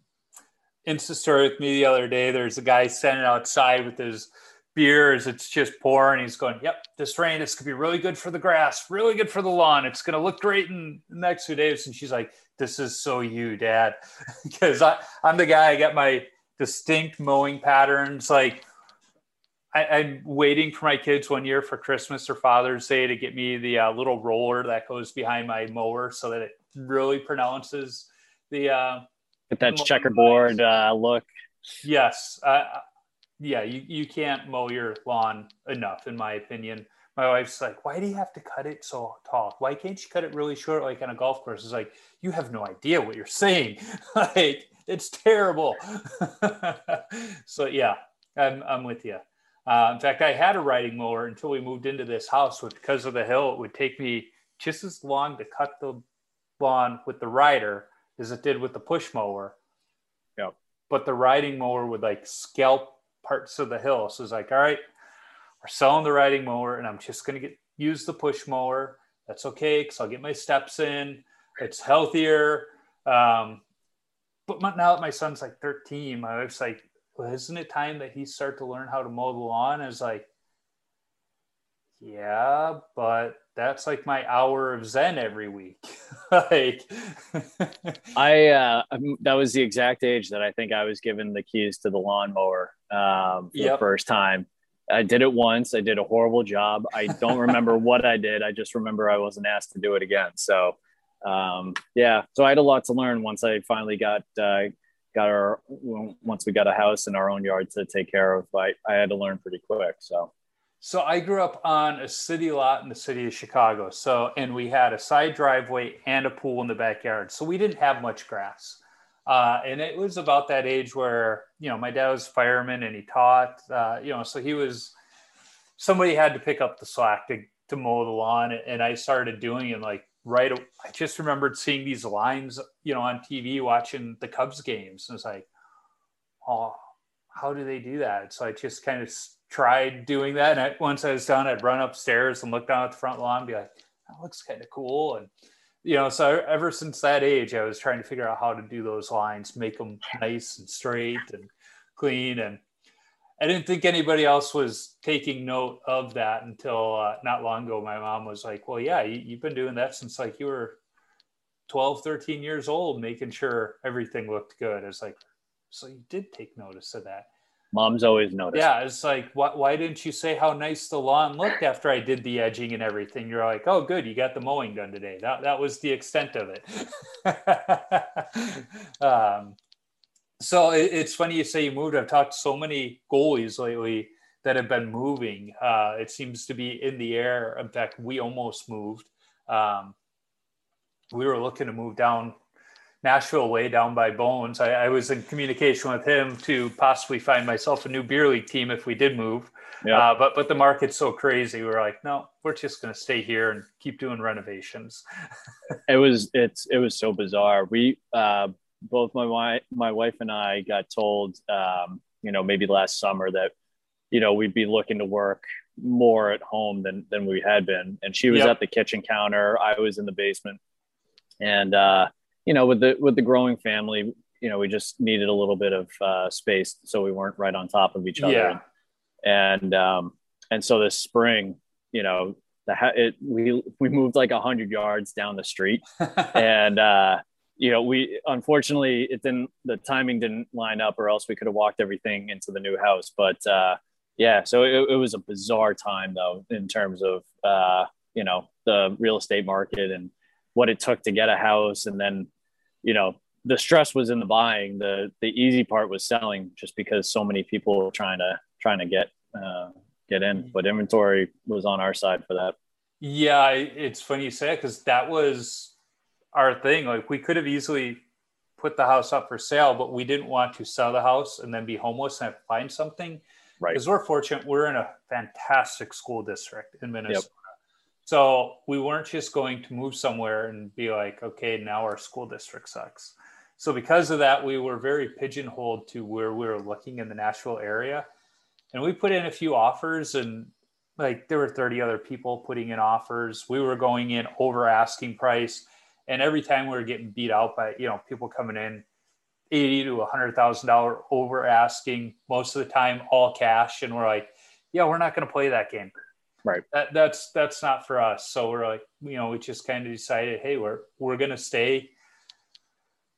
Insta story with me the other day. There's a guy standing outside with his beer as it's just pouring. He's going, Yep, this rain, this could be really good for the grass, really good for the lawn. It's going to look great in the next few days. And she's like, This is so you, dad. because I'm the guy, I got my distinct mowing patterns. Like, I, am waiting for my kids one year for Christmas or Father's Day to get me the uh, little roller that goes behind my mower so that it really pronounces the. Uh,
that checkerboard uh, look.
Yes. Uh, yeah, you, you can't mow your lawn enough, in my opinion. My wife's like, why do you have to cut it so tall? Why can't you cut it really short, like on a golf course? It's like, you have no idea what you're saying. like, it's terrible. so, yeah, I'm, I'm with you. Uh, in fact, I had a riding mower until we moved into this house, because of the hill, it would take me just as long to cut the lawn with the rider as it did with the push mower.
Yep.
But the riding mower would like scalp parts of the hill. So it's like, all right, we're selling the riding mower and I'm just going to get use the push mower. That's okay because I'll get my steps in. It's healthier. Um, but now that my son's like 13, my wife's like, well, isn't it time that he start to learn how to mow the lawn? I was like, yeah, but that's like my hour of zen every week. Like
i uh that was the exact age that i think i was given the keys to the lawnmower um for yep. the first time. I did it once. I did a horrible job. I don't remember what i did. I just remember i wasn't asked to do it again. So um yeah. So i had a lot to learn once i finally got uh got our once we got a house in our own yard to take care of. I, I had to learn pretty quick so
so I grew up on a city lot in the city of Chicago. So, and we had a side driveway and a pool in the backyard. So we didn't have much grass. Uh, and it was about that age where, you know, my dad was fireman and he taught, uh, you know, so he was, somebody had to pick up the slack to, to mow the lawn. And I started doing it like right. I just remembered seeing these lines, you know, on TV watching the Cubs games. And it's like, oh, how do they do that? So I just kind of tried doing that. And I, once I was done, I'd run upstairs and look down at the front lawn and be like, that looks kind of cool. And, you know, so ever since that age, I was trying to figure out how to do those lines, make them nice and straight and clean. And I didn't think anybody else was taking note of that until uh, not long ago. My mom was like, well, yeah, you, you've been doing that since like you were 12, 13 years old, making sure everything looked good. It's like, so you did take notice of that.
Mom's always noticed.
Yeah, it's like, why, why didn't you say how nice the lawn looked after I did the edging and everything? You're like, oh, good, you got the mowing done today. That that was the extent of it. um, so it, it's funny you say you moved. I've talked to so many goalies lately that have been moving. Uh, it seems to be in the air. In fact, we almost moved. Um, we were looking to move down Nashville way down by Bones. I, I, was in communication with him to possibly find myself a new beer league team if we did move. Yeah. Uh, but but the market's so crazy. We are like, no, we're just going to stay here and keep doing renovations.
it was it's it was so bizarre. We uh, both my wife my wife and I got told, um, you know, maybe last summer that you know we'd be looking to work more at home than than we had been. And she was yep. at the kitchen counter. I was in the basement, and. uh you know, with the with the growing family, you know, we just needed a little bit of uh, space so we weren't right on top of each other. Yeah. And um, and so this spring, you know, the ha- it, we we moved like a hundred yards down the street, and uh, you know, we unfortunately it didn't the timing didn't line up, or else we could have walked everything into the new house. But uh, yeah, so it, it was a bizarre time though in terms of uh, you know the real estate market and what it took to get a house. And then you know the stress was in the buying. The the easy part was selling just because so many people were trying to trying to get uh, get in. But inventory was on our side for that.
Yeah it's funny you say it because that was our thing. Like we could have easily put the house up for sale but we didn't want to sell the house and then be homeless and find something. Right. Because we're fortunate we're in a fantastic school district in minnesota. yep. So we weren't just going to move somewhere and be like, okay, now our school district sucks. So because of that, we were very pigeonholed to where we were looking in the Nashville area. And we put in a few offers and like there were 30 other people putting in offers. We were going in over asking price. And every time we were getting beat out by, you know, people coming in 80 to $100,000 over asking most of the time, all cash. And we're like, yeah, we're not going to play that game
right.
That, that's that's not for us. So we're like you know we just kind of decided hey we're we're gonna stay.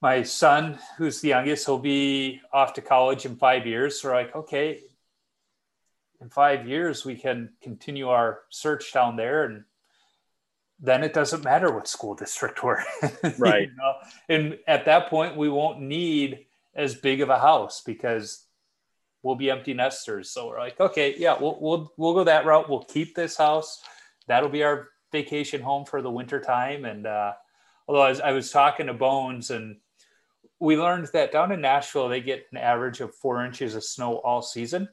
My son who's the youngest he'll be off to college in five years. So we're like okay in five years we can continue our search down there. And then it doesn't matter what school district we're
in right. you know?
and at that point we won't need as big of a house because we'll be empty nesters. So we're like, okay, yeah, we'll we'll we'll go that route. We'll keep this house. That'll be our vacation home for the winter time. And uh, although I was, I was talking to Bones, and we learned that down in Nashville they get an average of four inches of snow all season,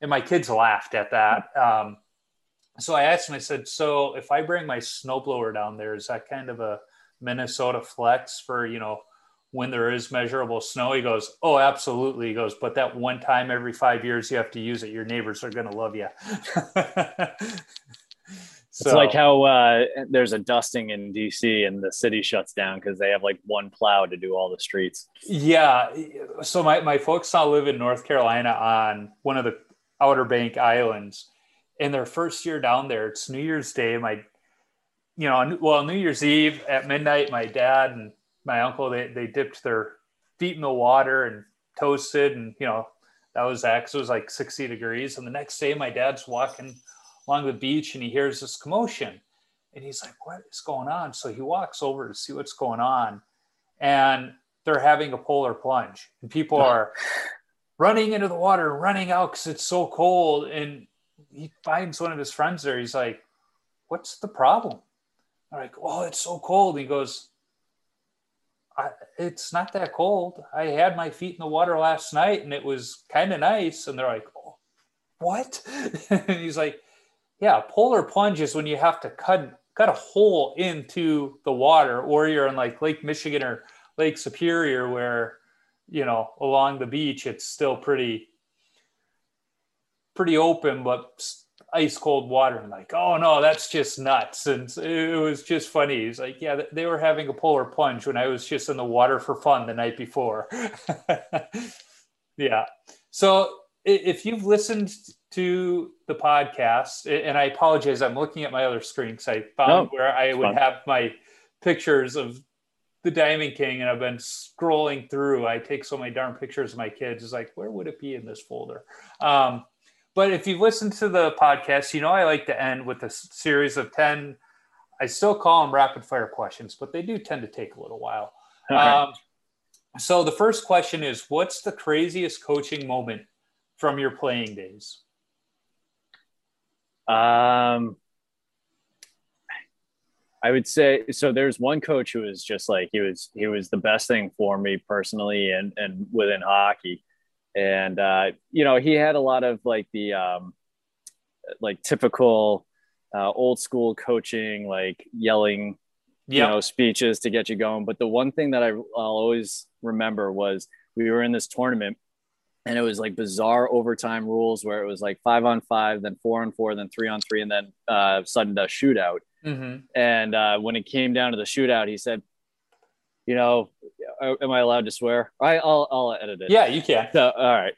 and my kids laughed at that. Um, so I asked him. I said, "So if I bring my snowblower down there, is that kind of a Minnesota flex for you know when there is measurable snow he goes oh absolutely he goes but that one time every five years you have to use it your neighbors are going to love you
so, it's like how uh, there's a dusting in dc and the city shuts down because they have like one plow to do all the streets.
Yeah so my, my folks all live in north carolina on one of the outer bank islands in their first year down there it's new year's day my you know well new year's eve at midnight my dad and my uncle they, they dipped their feet in the water and toasted and you know that was that it was like 60 degrees. And the next day my dad's walking along the beach and he hears this commotion and he's like what is going on? So he walks over to see what's going on and they're having a polar plunge and people oh. are running into the water running out because it's so cold. And he finds one of his friends there. He's like what's the problem? They're like oh it's so cold. He goes I, it's not that cold. I had my feet in the water last night and it was kind of nice. And they're like, oh, what? and he's like, yeah, polar plunge is when you have to cut cut a hole into the water, or you're in like Lake Michigan or Lake Superior, where you know along the beach it's still pretty pretty open, but ice cold water. I'm like, oh no, that's just nuts. And it was just funny. He's like, yeah, they were having a polar plunge when I was just in the water for fun the night before. yeah. So if you've listened to the podcast, and I apologize, I'm looking at my other screen because I found no, where I would fun. have my pictures of the Diamond King, and I've been scrolling through. I take so many darn pictures of my kids. It's like, where would it be in this folder? Um, but if you've listened to the podcast, you know I like to end with a series of 10, I still call them rapid fire questions, but they do tend to take a little while. Okay. Um, so the first question is What's the craziest coaching moment from your playing days?
Um, I would say so. There's one coach who was just like he was. He was the best thing for me personally, and and within hockey. And uh, you know, he had a lot of like the um, like typical uh, old school coaching, like yelling, you know, speeches to get you going. But the one thing that I, I'll always remember was we were in this tournament and it was like bizarre overtime rules where it was like five on five, then four on four, then three on three, and then uh, sudden death shootout.
Mm-hmm.
And uh, when it came down to the shootout, he said, "You know, am I allowed to swear? I, will I'll edit it.
Yeah, you can.
So, all right.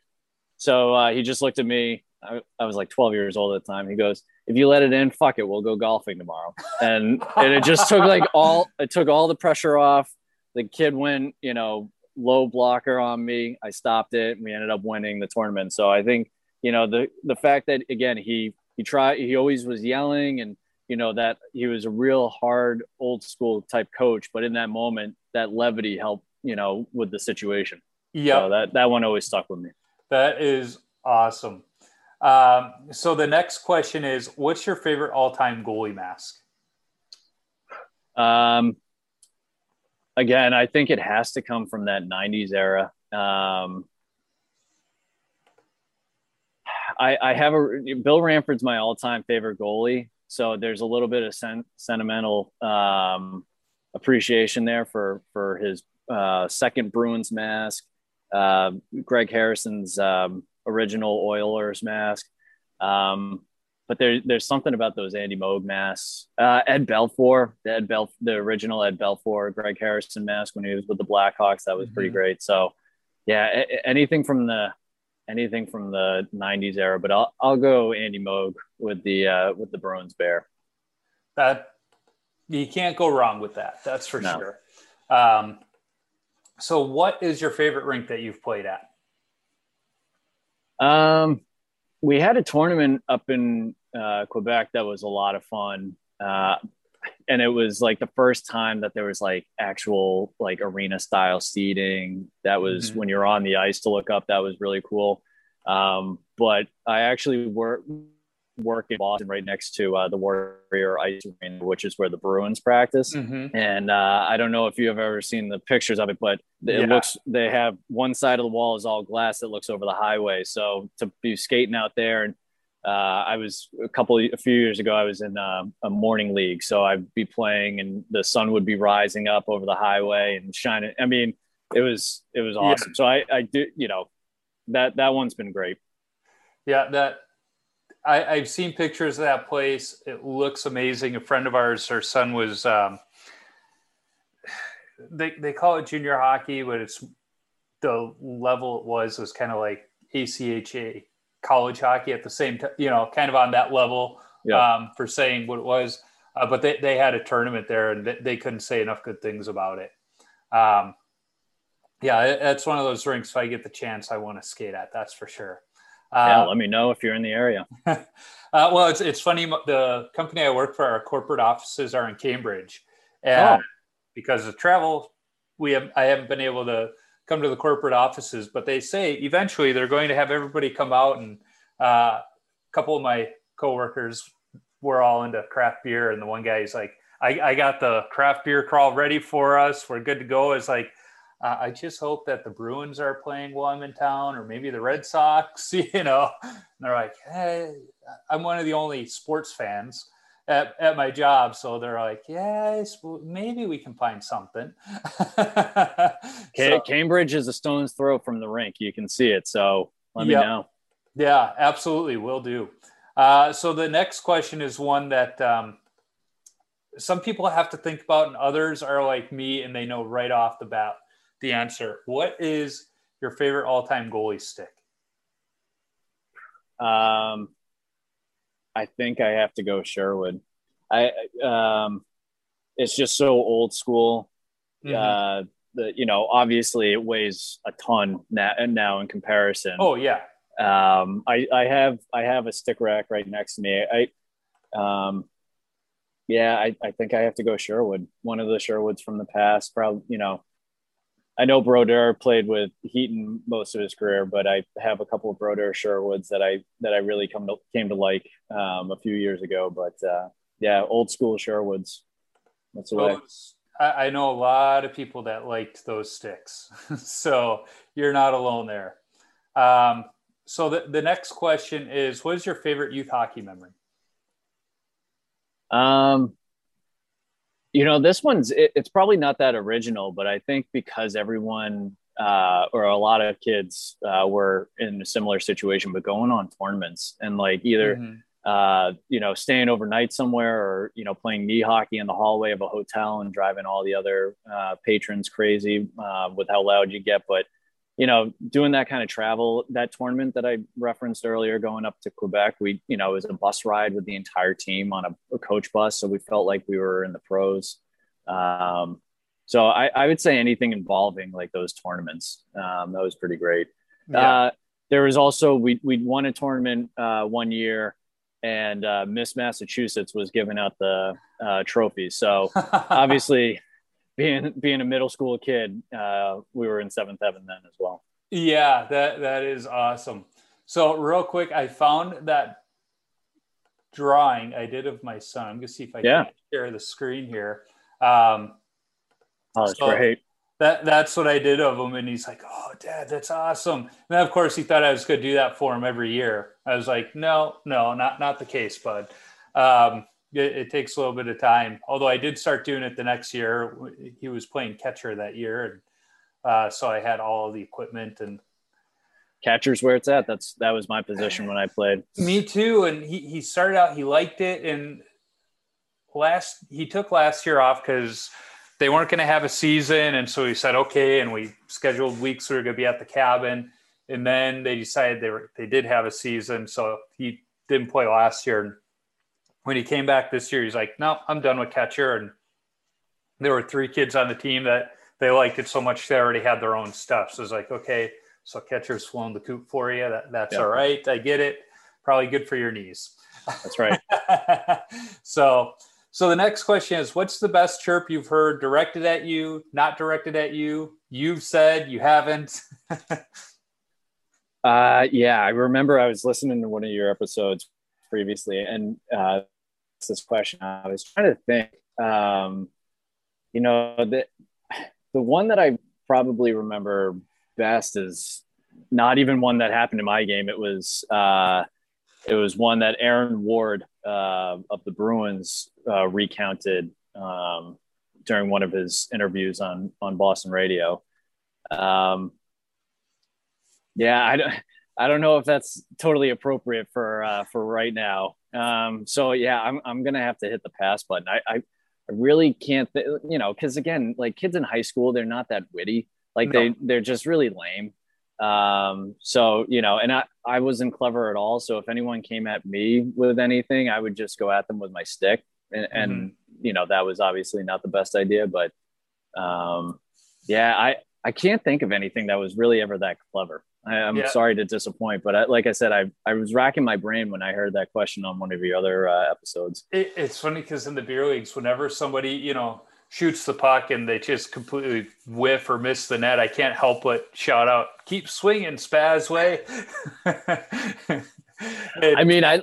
So uh, he just looked at me. I, I, was like 12 years old at the time. He goes, "If you let it in, fuck it, we'll go golfing tomorrow." And and it just took like all it took all the pressure off. The kid went, you know, low blocker on me. I stopped it. And we ended up winning the tournament. So I think you know the the fact that again he he tried he always was yelling and you know that he was a real hard old school type coach but in that moment that levity helped you know with the situation.
Yeah
so that that one always stuck with me.
That is awesome. Um, so the next question is what's your favorite all-time goalie mask?
Um again i think it has to come from that 90s era. Um I, I have a Bill Ranford's my all-time favorite goalie. So there's a little bit of sen- sentimental um, appreciation there for for his uh, second Bruins mask, uh, Greg Harrison's um, original Oilers mask. Um, but there, there's something about those Andy Moog masks. Uh, Ed Belfour, the Ed Bel- the original Ed Belfour, Greg Harrison mask when he was with the Blackhawks, that was mm-hmm. pretty great. So, yeah, anything from the anything from the 90s era, but I'll, I'll go Andy Moog with the, uh, with the Bruins bear.
That you can't go wrong with that. That's for no. sure. Um, so what is your favorite rink that you've played at?
Um, we had a tournament up in uh, Quebec that was a lot of fun. Uh, and it was like the first time that there was like actual like arena style seating that was mm-hmm. when you're on the ice to look up that was really cool um, but i actually work work in boston right next to uh, the warrior ice arena which is where the bruins practice
mm-hmm.
and uh, i don't know if you've ever seen the pictures of it but it yeah. looks they have one side of the wall is all glass that looks over the highway so to be skating out there and uh, I was a couple a few years ago. I was in a, um, a, morning league, so I'd be playing, and the sun would be rising up over the highway and shining. I mean, it was it was awesome. Yeah. So I I do you know that that one's been great.
Yeah, that I, I've seen pictures of that place. It looks amazing. A friend of ours, her son was. Um, they they call it junior hockey, but it's the level it was was kind of like ACHA college hockey at the same time, you know, kind of on that level yeah. um, for saying what it was. Uh, but they, they had a tournament there and they, they, couldn't say enough good things about it. Um, yeah, it, it's one of those rinks. If I get the chance, I want to skate at. That's for sure.
Uh, yeah, let me know if you're in the area.
uh, well, it's it's funny. The company I work for, our corporate offices are in Cambridge, and oh. because of travel, we have I haven't been able to come to the corporate offices, but they say eventually they're going to have everybody come out and uh, a couple of my coworkers were all into craft beer. And the one guy is like, I, I got the craft beer crawl ready for us. We're good to go. It's like, uh, I just hope that the Bruins are playing while I'm in town, or maybe the Red Sox, you know. And they're like, hey, I'm one of the only sports fans at, at my job. So they're like, yeah, maybe we can find something.
so, Cambridge is a stone's throw from the rink. You can see it. So let yep. me know.
Yeah, absolutely. Will do. Uh, so the next question is one that um, some people have to think about, and others are like me and they know right off the bat the answer. What is your favorite all time goalie stick?
Um, I think I have to go Sherwood. I um, it's just so old school. Mm-hmm. Uh, the you know obviously it weighs a ton now and now in comparison.
Oh yeah.
Um, I I have I have a stick rack right next to me. I um, yeah, I, I think I have to go Sherwood. One of the Sherwoods from the past, probably you know. I know Brodeur played with Heaton most of his career, but I have a couple of Brodeur Sherwoods that I that I really come to, came to like um, a few years ago. But uh, yeah, old school Sherwoods. That's the way.
I, I know a lot of people that liked those sticks, so you're not alone there. Um, so the, the next question is, what is your favorite youth hockey memory?
Um, you know, this one's it, it's probably not that original, but I think because everyone uh, or a lot of kids uh, were in a similar situation, but going on tournaments and like either mm-hmm. uh, you know staying overnight somewhere or you know playing knee hockey in the hallway of a hotel and driving all the other uh, patrons crazy uh, with how loud you get, but you know, doing that kind of travel, that tournament that I referenced earlier, going up to Quebec, we, you know, it was a bus ride with the entire team on a, a coach bus. So we felt like we were in the pros. Um, so I, I, would say anything involving like those tournaments. Um, that was pretty great. Yeah. Uh, there was also, we, we won a tournament uh, one year and uh, Miss Massachusetts was giving out the uh, trophies. So obviously being being a middle school kid, uh, we were in seventh heaven then as well.
Yeah, that that is awesome. So real quick, I found that drawing I did of my son. I'm gonna see if I yeah. can share the screen here. Um,
oh, that's so great.
That that's what I did of him, and he's like, "Oh, Dad, that's awesome." And then, of course, he thought I was gonna do that for him every year. I was like, "No, no, not not the case, bud." Um, it, it, takes a little bit of time. Although I did start doing it the next year. He was playing catcher that year, and uh, so I had all the equipment and
catcher's where it's at. That's that was my position when I played.
Me too. And he he started out he liked it, and last he took last year off because they weren't going to have a season, and so he said okay, and we scheduled weeks we were going to be at the cabin, and then they decided they were they did have a season, so he didn't play last year when he came back this year, he's like, no, I'm done with catcher. And there were three kids on the team that they liked it so much they already had their own stuff. So it's like, okay, so catcher's flown the coop for you. That, that's all right. I get it. Probably good for your knees.
That's right.
so, so the next question is, what's the best chirp you've heard directed at you, not directed at you? You've said you haven't.
uh, yeah, I remember I was listening to one of your episodes previously, and uh, this question. I was trying to think. Um, you know, the the one that I probably remember best is not even one that happened in my game. It was uh, it was one that Aaron Ward uh, of the Bruins uh, recounted um, during one of his interviews on on Boston radio. Um, yeah, I don't. I don't know if that's totally appropriate for uh, for right now. Um, so yeah, I'm I'm gonna have to hit the pass button. I I, I really can't, th- you know, because again, like kids in high school, they're not that witty. Like no. they they're just really lame. Um, so you know, and I I wasn't clever at all. So if anyone came at me with anything, I would just go at them with my stick, and, mm-hmm. and you know that was obviously not the best idea. But um, yeah, I I can't think of anything that was really ever that clever. I, am yeah. sorry to disappoint, but I, like I said, I I was racking my brain when I heard that question on one of your other uh, episodes.
It, it's funny because in the beer leagues, whenever somebody you know shoots the puck and they just completely whiff or miss the net, I can't help but shout out, "Keep swinging, Spaz way."
I mean, I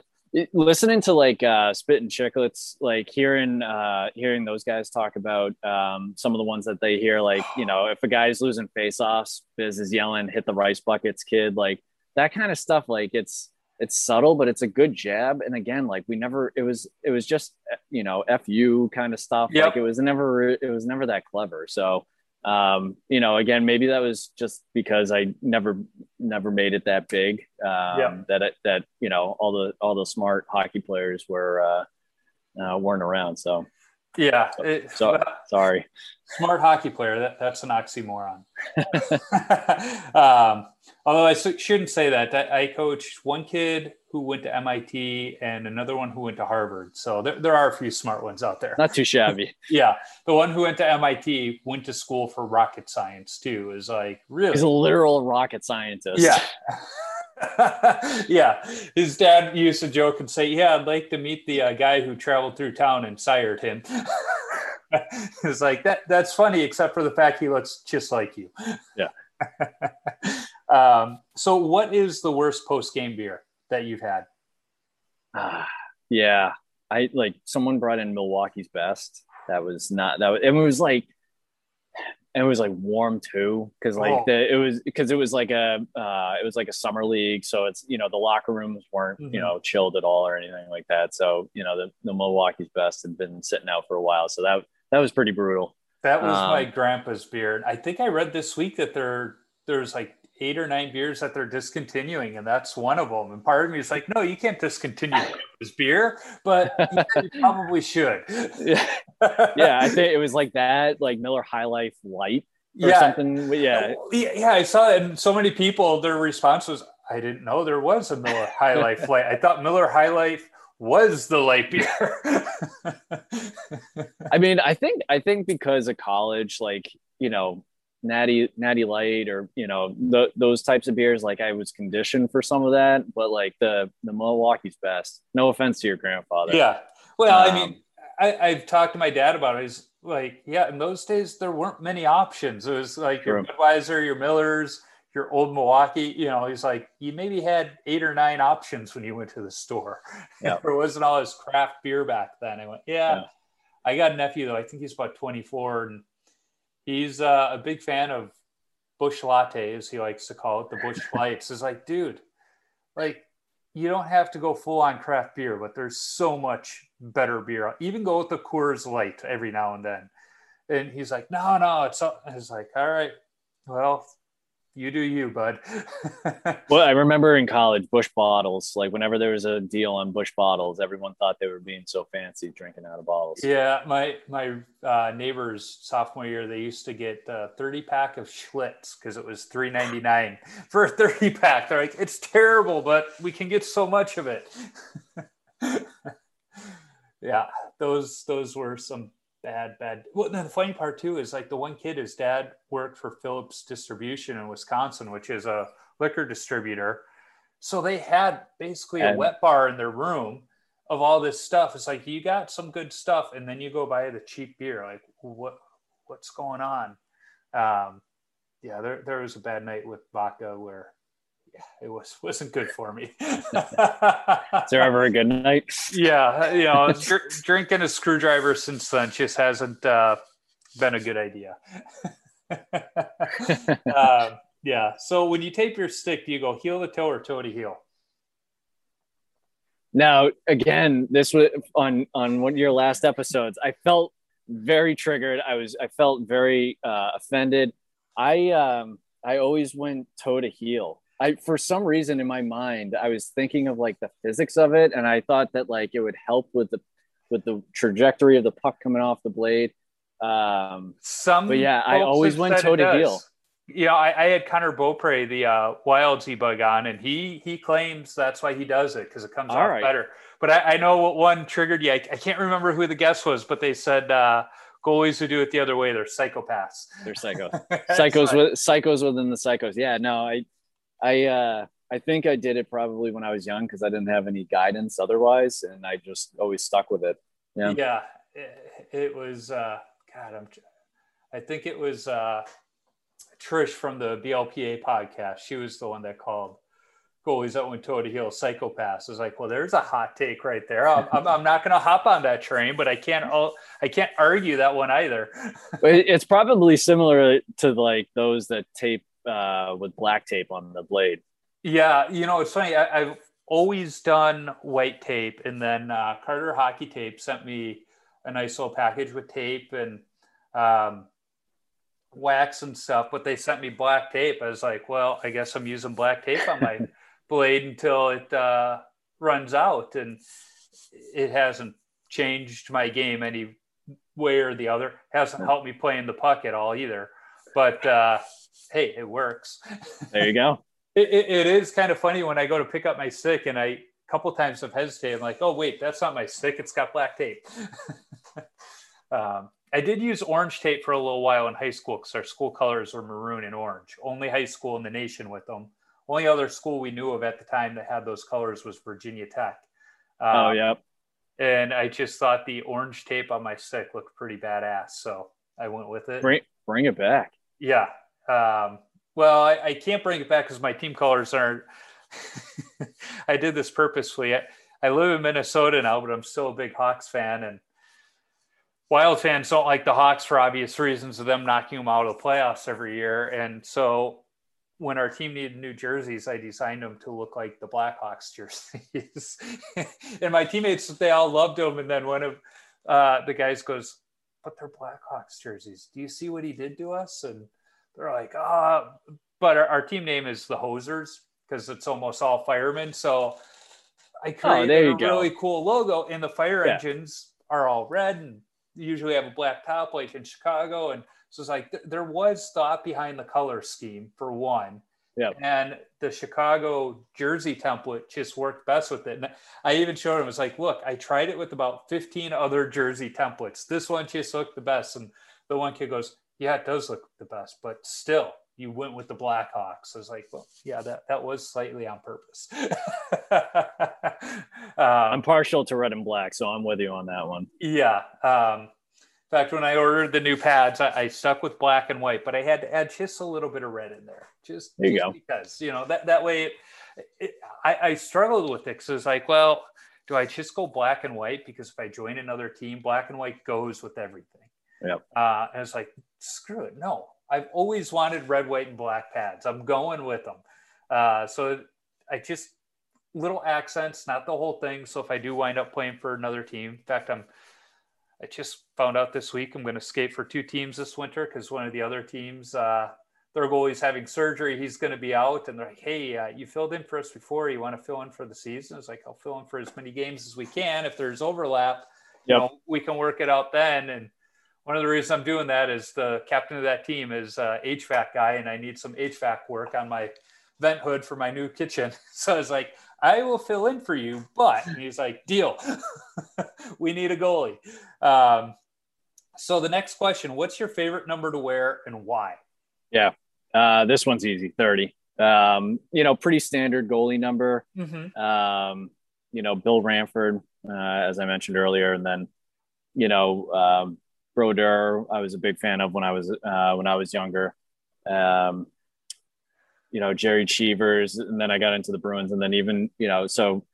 listening to like uh, Spit and Chicklets, like hearing uh, hearing those guys talk about um, some of the ones that they hear, like you know, if a guy's losing faceoffs, Biz is yelling, "Hit the rice buckets, kid!" Like that kind of stuff. Like it's it's subtle, but it's a good jab. And again, like we never, it was it was just you know, fu kind of stuff. Yep. Like it was never it was never that clever. So um, you know, again, maybe that was just because I never, never made it that big. Um, yeah. That it, that you know, all the all the smart hockey players were uh, uh, weren't around. So
yeah,
it, so sorry.
Smart hockey player. That that's an oxymoron. um, although I shouldn't say that. I coached one kid who went to MIT and another one who went to Harvard. So there, there are a few smart ones out there.
Not too shabby.
yeah. The one who went to MIT went to school for rocket science too. Is like really
He's a literal rocket scientist.
Yeah. yeah. His dad used to joke and say, Yeah, I'd like to meet the uh, guy who traveled through town and sired him. it's like that. That's funny, except for the fact he looks just like you.
Yeah.
um, so, what is the worst post game beer that you've had?
Uh, yeah, I like someone brought in Milwaukee's best. That was not that. Was, it was like and it was like warm too because like oh. the it was because it was like a uh, it was like a summer league so it's you know the locker rooms weren't mm-hmm. you know chilled at all or anything like that so you know the, the milwaukee's best had been sitting out for a while so that that was pretty brutal
that was um, my grandpa's beer i think i read this week that there there's like eight or nine beers that they're discontinuing, and that's one of them. And part of me is like, no, you can't discontinue this beer, but you probably should.
yeah. yeah, I think it was like that, like Miller High Life Light or yeah. something. Oh, yeah.
Yeah, I saw it, and so many people, their response was, I didn't know there was a Miller High Life Light. I thought Miller High Life was the light beer.
I mean, I think I think because of college, like you know, natty natty light or you know the, those types of beers like i was conditioned for some of that but like the the milwaukee's best. No offense to your grandfather.
Yeah. Well um, i mean I, i've talked to my dad about it. Is like yeah in those days there weren't many options. It was like your budweiser your millers your old milwaukee you know he's like you maybe had eight or nine options when you went to the store. Yeah. there wasn't all this craft beer back then. I went yeah. yeah. I got a nephew though. I think he's about 24 and he's uh, a big fan of Busch Latte, as he likes to call it, the Busch Lights. is like, dude, like you don't have to go full on craft beer, but there's so much better beer. Even go with the Coors Light every now and then. And he's like, no, no, it's. It's like, all right, well, you do you, bud.
well, I remember in college, Busch bottles, like whenever there was a deal on Busch bottles, everyone thought they were being so fancy drinking out of bottles.
Yeah, my my uh, neighbors sophomore year, they used to get a 30 pack of Schlitz because it was 3.99 for a 30 pack. They're like, it's terrible, but we can get so much of it. yeah, those those were some bad, bad. Well, then the funny part too is like the one kid, his dad worked for Phillips Distribution in Wisconsin, which is a liquor distributor. So they had basically and, a wet bar in their room of all this stuff. It's like you got some good stuff, and then you go buy the cheap beer. Like what what's going on? Um, yeah, there there was a bad night with vodka where it was wasn't good for me. Is
there ever a good night?
Yeah, you know, dr- drinking a screwdriver since then just hasn't uh, been a good idea. uh, yeah. So when you tape your stick, do you go heel to toe or toe to heel?
Now, again, this was on on one of your last episodes. I felt very triggered. I was I felt very uh, offended. I um I always went toe to heel I for some reason in my mind I was thinking of like the physics of it, and I thought that like it would help with the with the trajectory of the puck coming off the blade. Um,
some,
but yeah, I always went toe to heel.
Yeah, I, I, had Connor Beaupre, the uh, Wild Z bug on, and he he claims that's why he does it because it comes All off right. better. But I, I, know what one triggered you. I, I, can't remember who the guest was, but they said uh, goalies who do it the other way, they're psychopaths.
They're psycho psychos with psychos within the psychos. Yeah, no, I I uh, I think I did it probably when I was young because I didn't have any guidance otherwise, and I just always stuck with it.
Yeah, yeah, it, it was. Uh, God, I'm. I think it was uh, Trish from the BLPA podcast. She was the one that called goalies that went toe to heel psychopaths. Is like, well, there's a hot take right there. I'm, I'm, I'm not going to hop on that train, but I can't. I can't argue that one either.
it's probably similar to like those that tape uh, with black tape on the blade.
Yeah, you know, it's funny. I, have always done white tape, and then uh, Carter Hockey Tape sent me a nice little package with tape and um, wax and stuff. But they sent me black tape. I was like, well, I guess I'm using black tape on my blade until it uh, runs out, and it hasn't changed my game any way or the other. Hasn't helped me playing the puck at all either. But uh, hey, it works.
There you go.
it, it, it is kind of funny when I go to pick up my stick and I a couple times have hesitated. I'm like, oh wait, that's not my stick. It's got black tape. um, I did use orange tape for a little while in high school because our school colors were maroon and orange. Only high school in the nation with them. Only other school we knew of at the time that had those colors was Virginia Tech.
Um, oh yeah.
and I just thought the orange tape on my stick looked pretty badass, so I went with it.
Bring bring it back.
Yeah. Um, well, I, I, can't bring it back because my team colors aren't. I did this purposefully. I, I live in Minnesota now, but I'm still a big Hawks fan, and Wild fans don't like the Hawks for obvious reasons of them knocking them out of the playoffs every year. And so when our team needed new jerseys, I designed them to look like the Blackhawks jerseys. and my teammates, they all loved them. And then one of uh, the guys goes, but they're Blackhawks jerseys. Do you see what he did to us? And they're like, ah, oh. but our, our, team name is the Hosers because it's almost all firemen. So I oh, created oh, a go. really cool logo, and the fire yeah. engines are all red and usually have a black top like in Chicago. And so it's like th- there was thought behind the color scheme for one.
Yeah.
And the Chicago jersey template just worked best with it. And I even showed him, I was like, look, I tried it with about 15 other jersey templates. This one just looked the best. And the one kid goes, yeah, it does look the best, but still, you went with the Blackhawks. I was like, well, yeah, that, that was slightly on purpose.
um, I'm partial to red and black, so I'm with you on that one.
Yeah. Um, in fact, when I ordered the new pads, I, I, stuck with black and white, but I had to add just a little bit of red in there. Just,
there you
just
go.
because, you know, that, that way it, it, I, I struggled with it because it's like, well, do I just go black and white? Because if I join another team, black and white goes with everything.
Yep.
Uh, and it's like, screw it. No, I've always wanted red, white, and black pads. I'm going with them. Uh, so I just little accents, not the whole thing. So if I do wind up playing for another team, in fact, I'm I just found out this week I'm going to skate for two teams this winter because one of the other teams, uh, their goalie's having surgery. He's going to be out, and they're like, "Hey, uh, you filled in for us before. You want to fill in for the season?" It's like I'll fill in for as many games as we can. If there's overlap, yep. you know, we can work it out then. And one of the reasons I'm doing that is the captain of that team is a HVAC guy, and I need some HVAC work on my vent hood for my new kitchen. So I was like, I will fill in for you, but he's like, deal. we need a goalie. Um, so the next question: What's your favorite number to wear and why?
Yeah, uh, this one's easy. Thirty. Um, you know, pretty standard goalie number. Mm-hmm. Um, you know, Bill Ranford, uh, as I mentioned earlier, and then you know um, Brodeur, I was a big fan of when I was uh, when I was younger. Um, you know, Jerry Cheevers, and then I got into the Bruins, and then even you know, so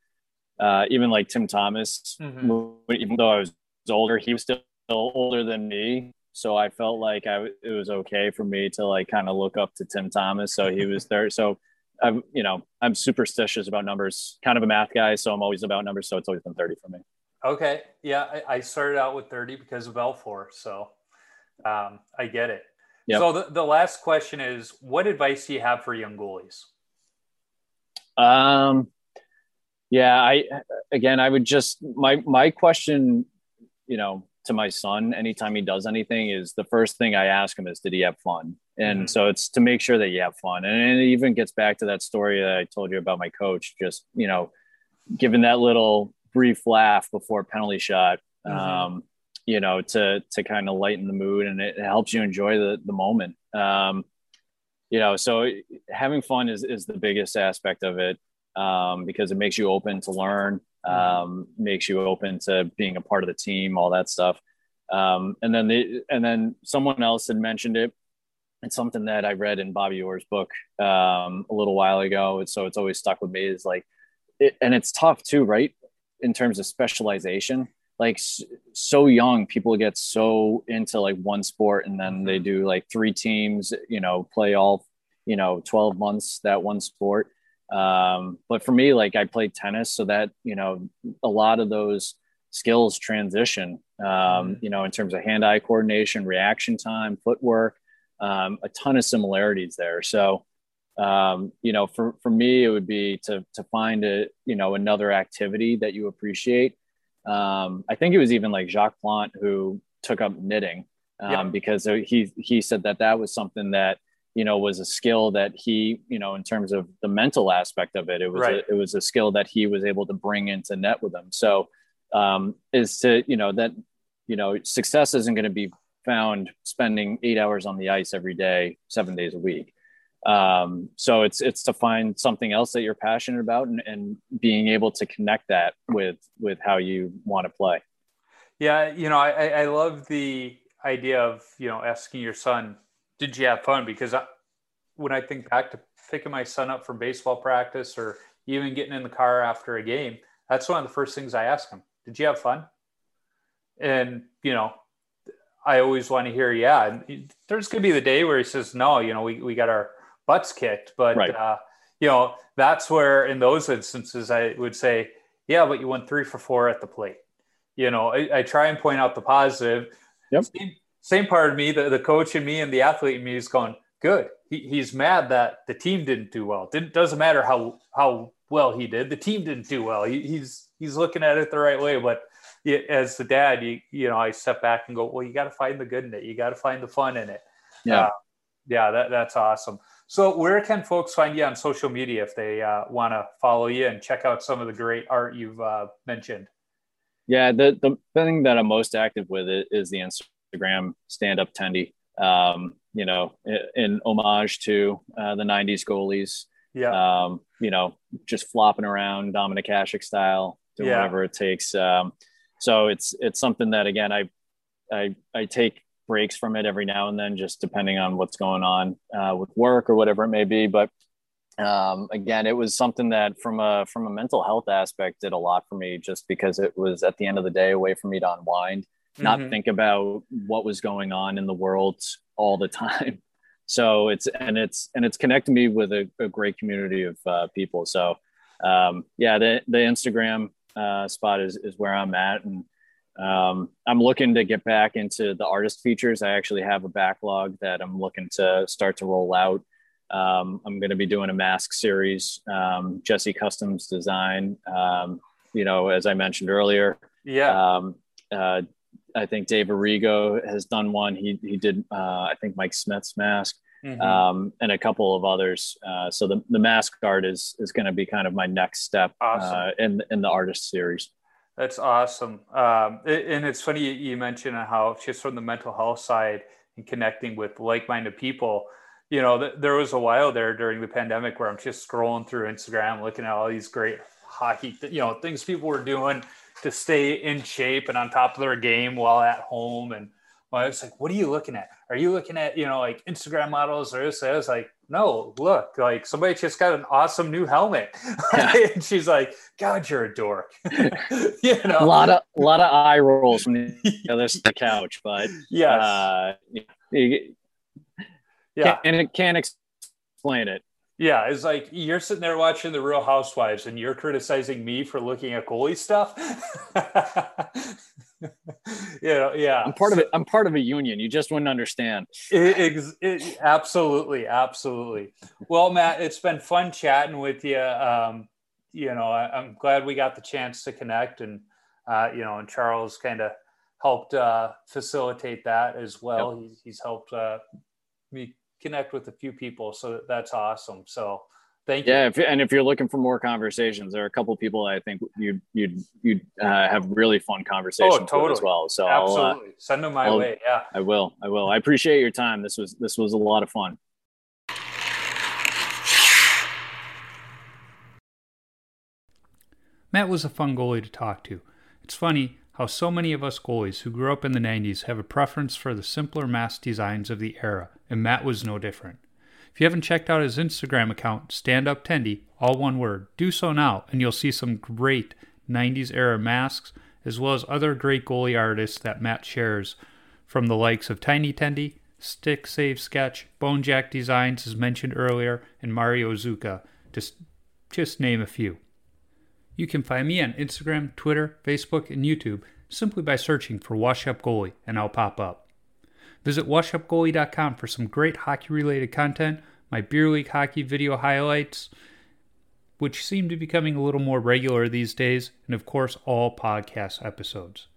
uh, even like Tim Thomas, mm-hmm. even though I was older, he was still older than me, so I felt like I it was okay for me to like kind of look up to Tim Thomas. So he was there. So I'm you know I'm superstitious about numbers, kind of a math guy, so I'm always about numbers. So it's always been 30 for me.
Okay. Yeah. I, I started out with 30 because of Belfour. So um, I get it. Yep. So the, the last question is what advice do you have for young goalies?
Um, yeah, I, again, I would just, my, my question, you know, to my son, anytime he does anything is the first thing I ask him is, did he have fun? And mm-hmm. so it's to make sure that you have fun. And it even gets back to that story that I told you about my coach, just, you know, given that little brief laugh before penalty shot, mm-hmm. um, you know, to to kind of lighten the mood, and it, helps you enjoy the the moment. Um, you know, so having fun is is the biggest aspect of it um, because it makes you open to learn, mm-hmm. um, makes you open to being a part of the team, all that stuff. Um, and then the and then someone else had mentioned it. It's something that I read in Bobby Orr's book um, a little while ago, so it's always stuck with me. Is like, it, and it's tough too, right? In terms of specialization like so young people get so into like one sport and then they do like three teams you know play all you know 12 months that one sport. Um, but for me like i played tennis so that you know a lot of those skills transition um, mm-hmm. you know in terms of hand-eye coordination reaction time footwork um, a ton of similarities there. So um, you know, for, for me, it would be to, to find a, you know, another activity that you appreciate. Um, I think it was even like Jacques Plante who took up knitting um, yeah. because he, he said that that was something that, you know, was a skill that he, you know, in terms of the mental aspect of it, it was, right. a, it was a skill that he was able to bring into net with him. So, um, is to, you know, that, you know, success isn't going to be found spending eight hours on the ice every day, seven days a week Um, so it's it's to find something else that you're passionate about and, and being able to connect that with with how you want to play.
Yeah, you know, I, I love the idea of you know asking your son, "Did you have fun?" Because I, when I think back to picking my son up from baseball practice or even getting in the car after a game, that's one of the first things I ask him. Did you have fun? And you know, I always want to hear, yeah. And there's going to be the day where he says, no, you know, we, we got our butts kicked. But, right. uh, you know, that's where in those instances I would say, yeah, but you went three for four at the plate. You know, I, I try and point out the positive.
Yep.
Same, same part of me, the, the coach and me and the athlete in me is going, good. He, he's mad that the team didn't do well. Didn't, doesn't matter how, how well he did. The team didn't do well. He, he's, he's looking at it the right way, but as the dad, you you know, I step back and go, well, you got to find the good in it. You got to find the fun in it.
Yeah,
uh, yeah, that, that's awesome. So, where can folks find you on social media if they uh, want to follow you and check out some of the great art you've uh, mentioned?
Yeah, the the thing that I'm most active with is the Instagram stand up tendy. Um, you know, in, homage to uh, the '90s goalies.
Yeah.
Um, you know, just flopping around Dominik Hasek style, doing yeah. whatever it takes. Um, so it's it's something that again I I I take breaks from it every now and then, just depending on what's going on uh, with work or whatever it may be. But um, again, it was something that from a from a mental health aspect did a lot for me, just because it was at the end of the day a way for me to unwind, mm-hmm. not think about what was going on in the world all the time. So it's and it's and it's connected me with a, a great community of uh, people. So um, yeah, the the Instagram uh, spot is, is where I'm at. And um, I'm looking to get back into the artist features. I actually have a backlog that I'm looking to start to roll out. Um, I'm going to be doing a mask series, um, Jesse Customs Design. Um, you know, as I mentioned earlier,
yeah.
Um, uh, I think Dave Arrigo has done one. He he did. Uh, I think Mike Smith's mask. Mm-hmm. Um, and a couple of others. Uh, so the, the mask art is is going to be kind of my next step awesome. uh, in in the artist series.
That's awesome. Um, and it's funny you mentioned how just from the mental health side and connecting with like-minded people. You know, th- there was a while there during the pandemic where I'm just scrolling through Instagram, looking at all these great hockey, you know, things people were doing to stay in shape and on top of their game while at home and well, I was like, what are you looking at? Are you looking at, you know, like Instagram models or this? I was like, no, look, like somebody just got an awesome new helmet. Yeah. and she's like, God, you're a dork.
you know, a lot of, a lot of eye rolls from the other side of the couch, but
yes.
Uh, yeah. and it can't explain it.
Yeah, it's like you're sitting there watching The Real Housewives and you're criticizing me for looking at goalie stuff. yeah, yeah.
I'm part so, of it. I'm part of a union. You just wouldn't understand.
It, it, absolutely, absolutely. Well, Matt, it's been fun chatting with you. Um, you know, I, am glad we got the chance to connect, and uh, you know, and Charles kind of helped uh, facilitate that as well. Yep. He's, he's helped uh, me connect with a few people. So that's awesome. So thank
yeah,
you.
Yeah, and if you're looking for more conversations, there are a couple people I think you'd you'd you'd uh, have really fun conversations oh, totally. as well. So
absolutely uh, send them my I'll, way. Yeah,
I will. I will. I appreciate your time. This was this was a lot of fun.
Matt was a fun goalie to talk to. It's funny how so many of us goalies who grew up in the 90s have a preference for the simpler mask designs of the era, and Matt was no different. If you haven't checked out his Instagram account, Stand Up Tendy, all one word, do so now, and you'll see some great 90s era masks, as well as other great goalie artists that Matt shares, from the likes of Tiny Tendy, Stick Save Sketch, Bone Jack Designs, as mentioned earlier, and Mario Zuka, just, just name a few. You can find me on Instagram, Twitter, Facebook, and YouTube simply by searching for Wash Up Goalie, and I'll pop up. Visit washupgoalie.com for some great hockey related content, my beer league hockey video highlights, which seem to be becoming a little more regular these days, and of course, all podcast episodes.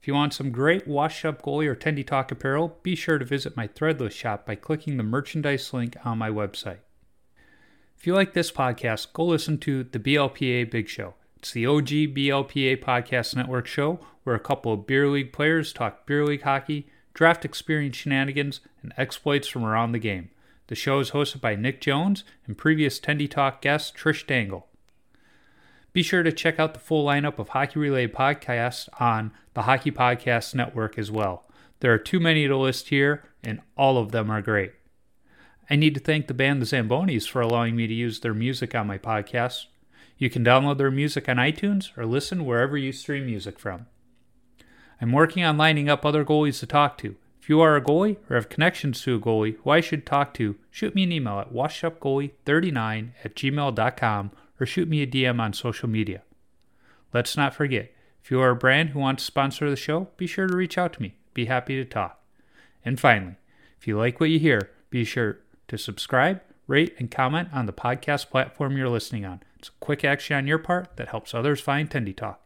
If you want some great Wash Up Goalie or Tendy Talk apparel, be sure to visit my Threadless shop by clicking the merchandise link on my website. If you like this podcast, go listen to the BLPA Big Show. It's the OG BLPA Podcast Network show where a couple of beer league players talk beer league hockey, draft experience shenanigans, and exploits from around the game. The show is hosted by Nick Jones and previous Tendy Talk guest Trish Dangle. Be sure to check out the full lineup of hockey related podcasts on the Hockey Podcast Network as well. There are too many to list here, and all of them are great. I need to thank the band The Zambonis for allowing me to use their music on my podcast. You can download their music on iTunes or listen wherever you stream music from. I'm working on lining up other goalies to talk to. If you are a goalie or have connections to a goalie who I should talk to, shoot me an email at washupgoalie39 at gmail.com or shoot me a DM on social media. Let's not forget, if you are a brand who wants to sponsor the show, be sure to reach out to me. Be happy to talk. And finally, if you like what you hear, be sure to subscribe, rate, and comment on the podcast platform you're listening on. It's a quick action on your part that helps others find Tendy Talk.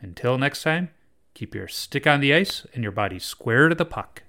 Until next time, keep your stick on the ice and your body square to the puck.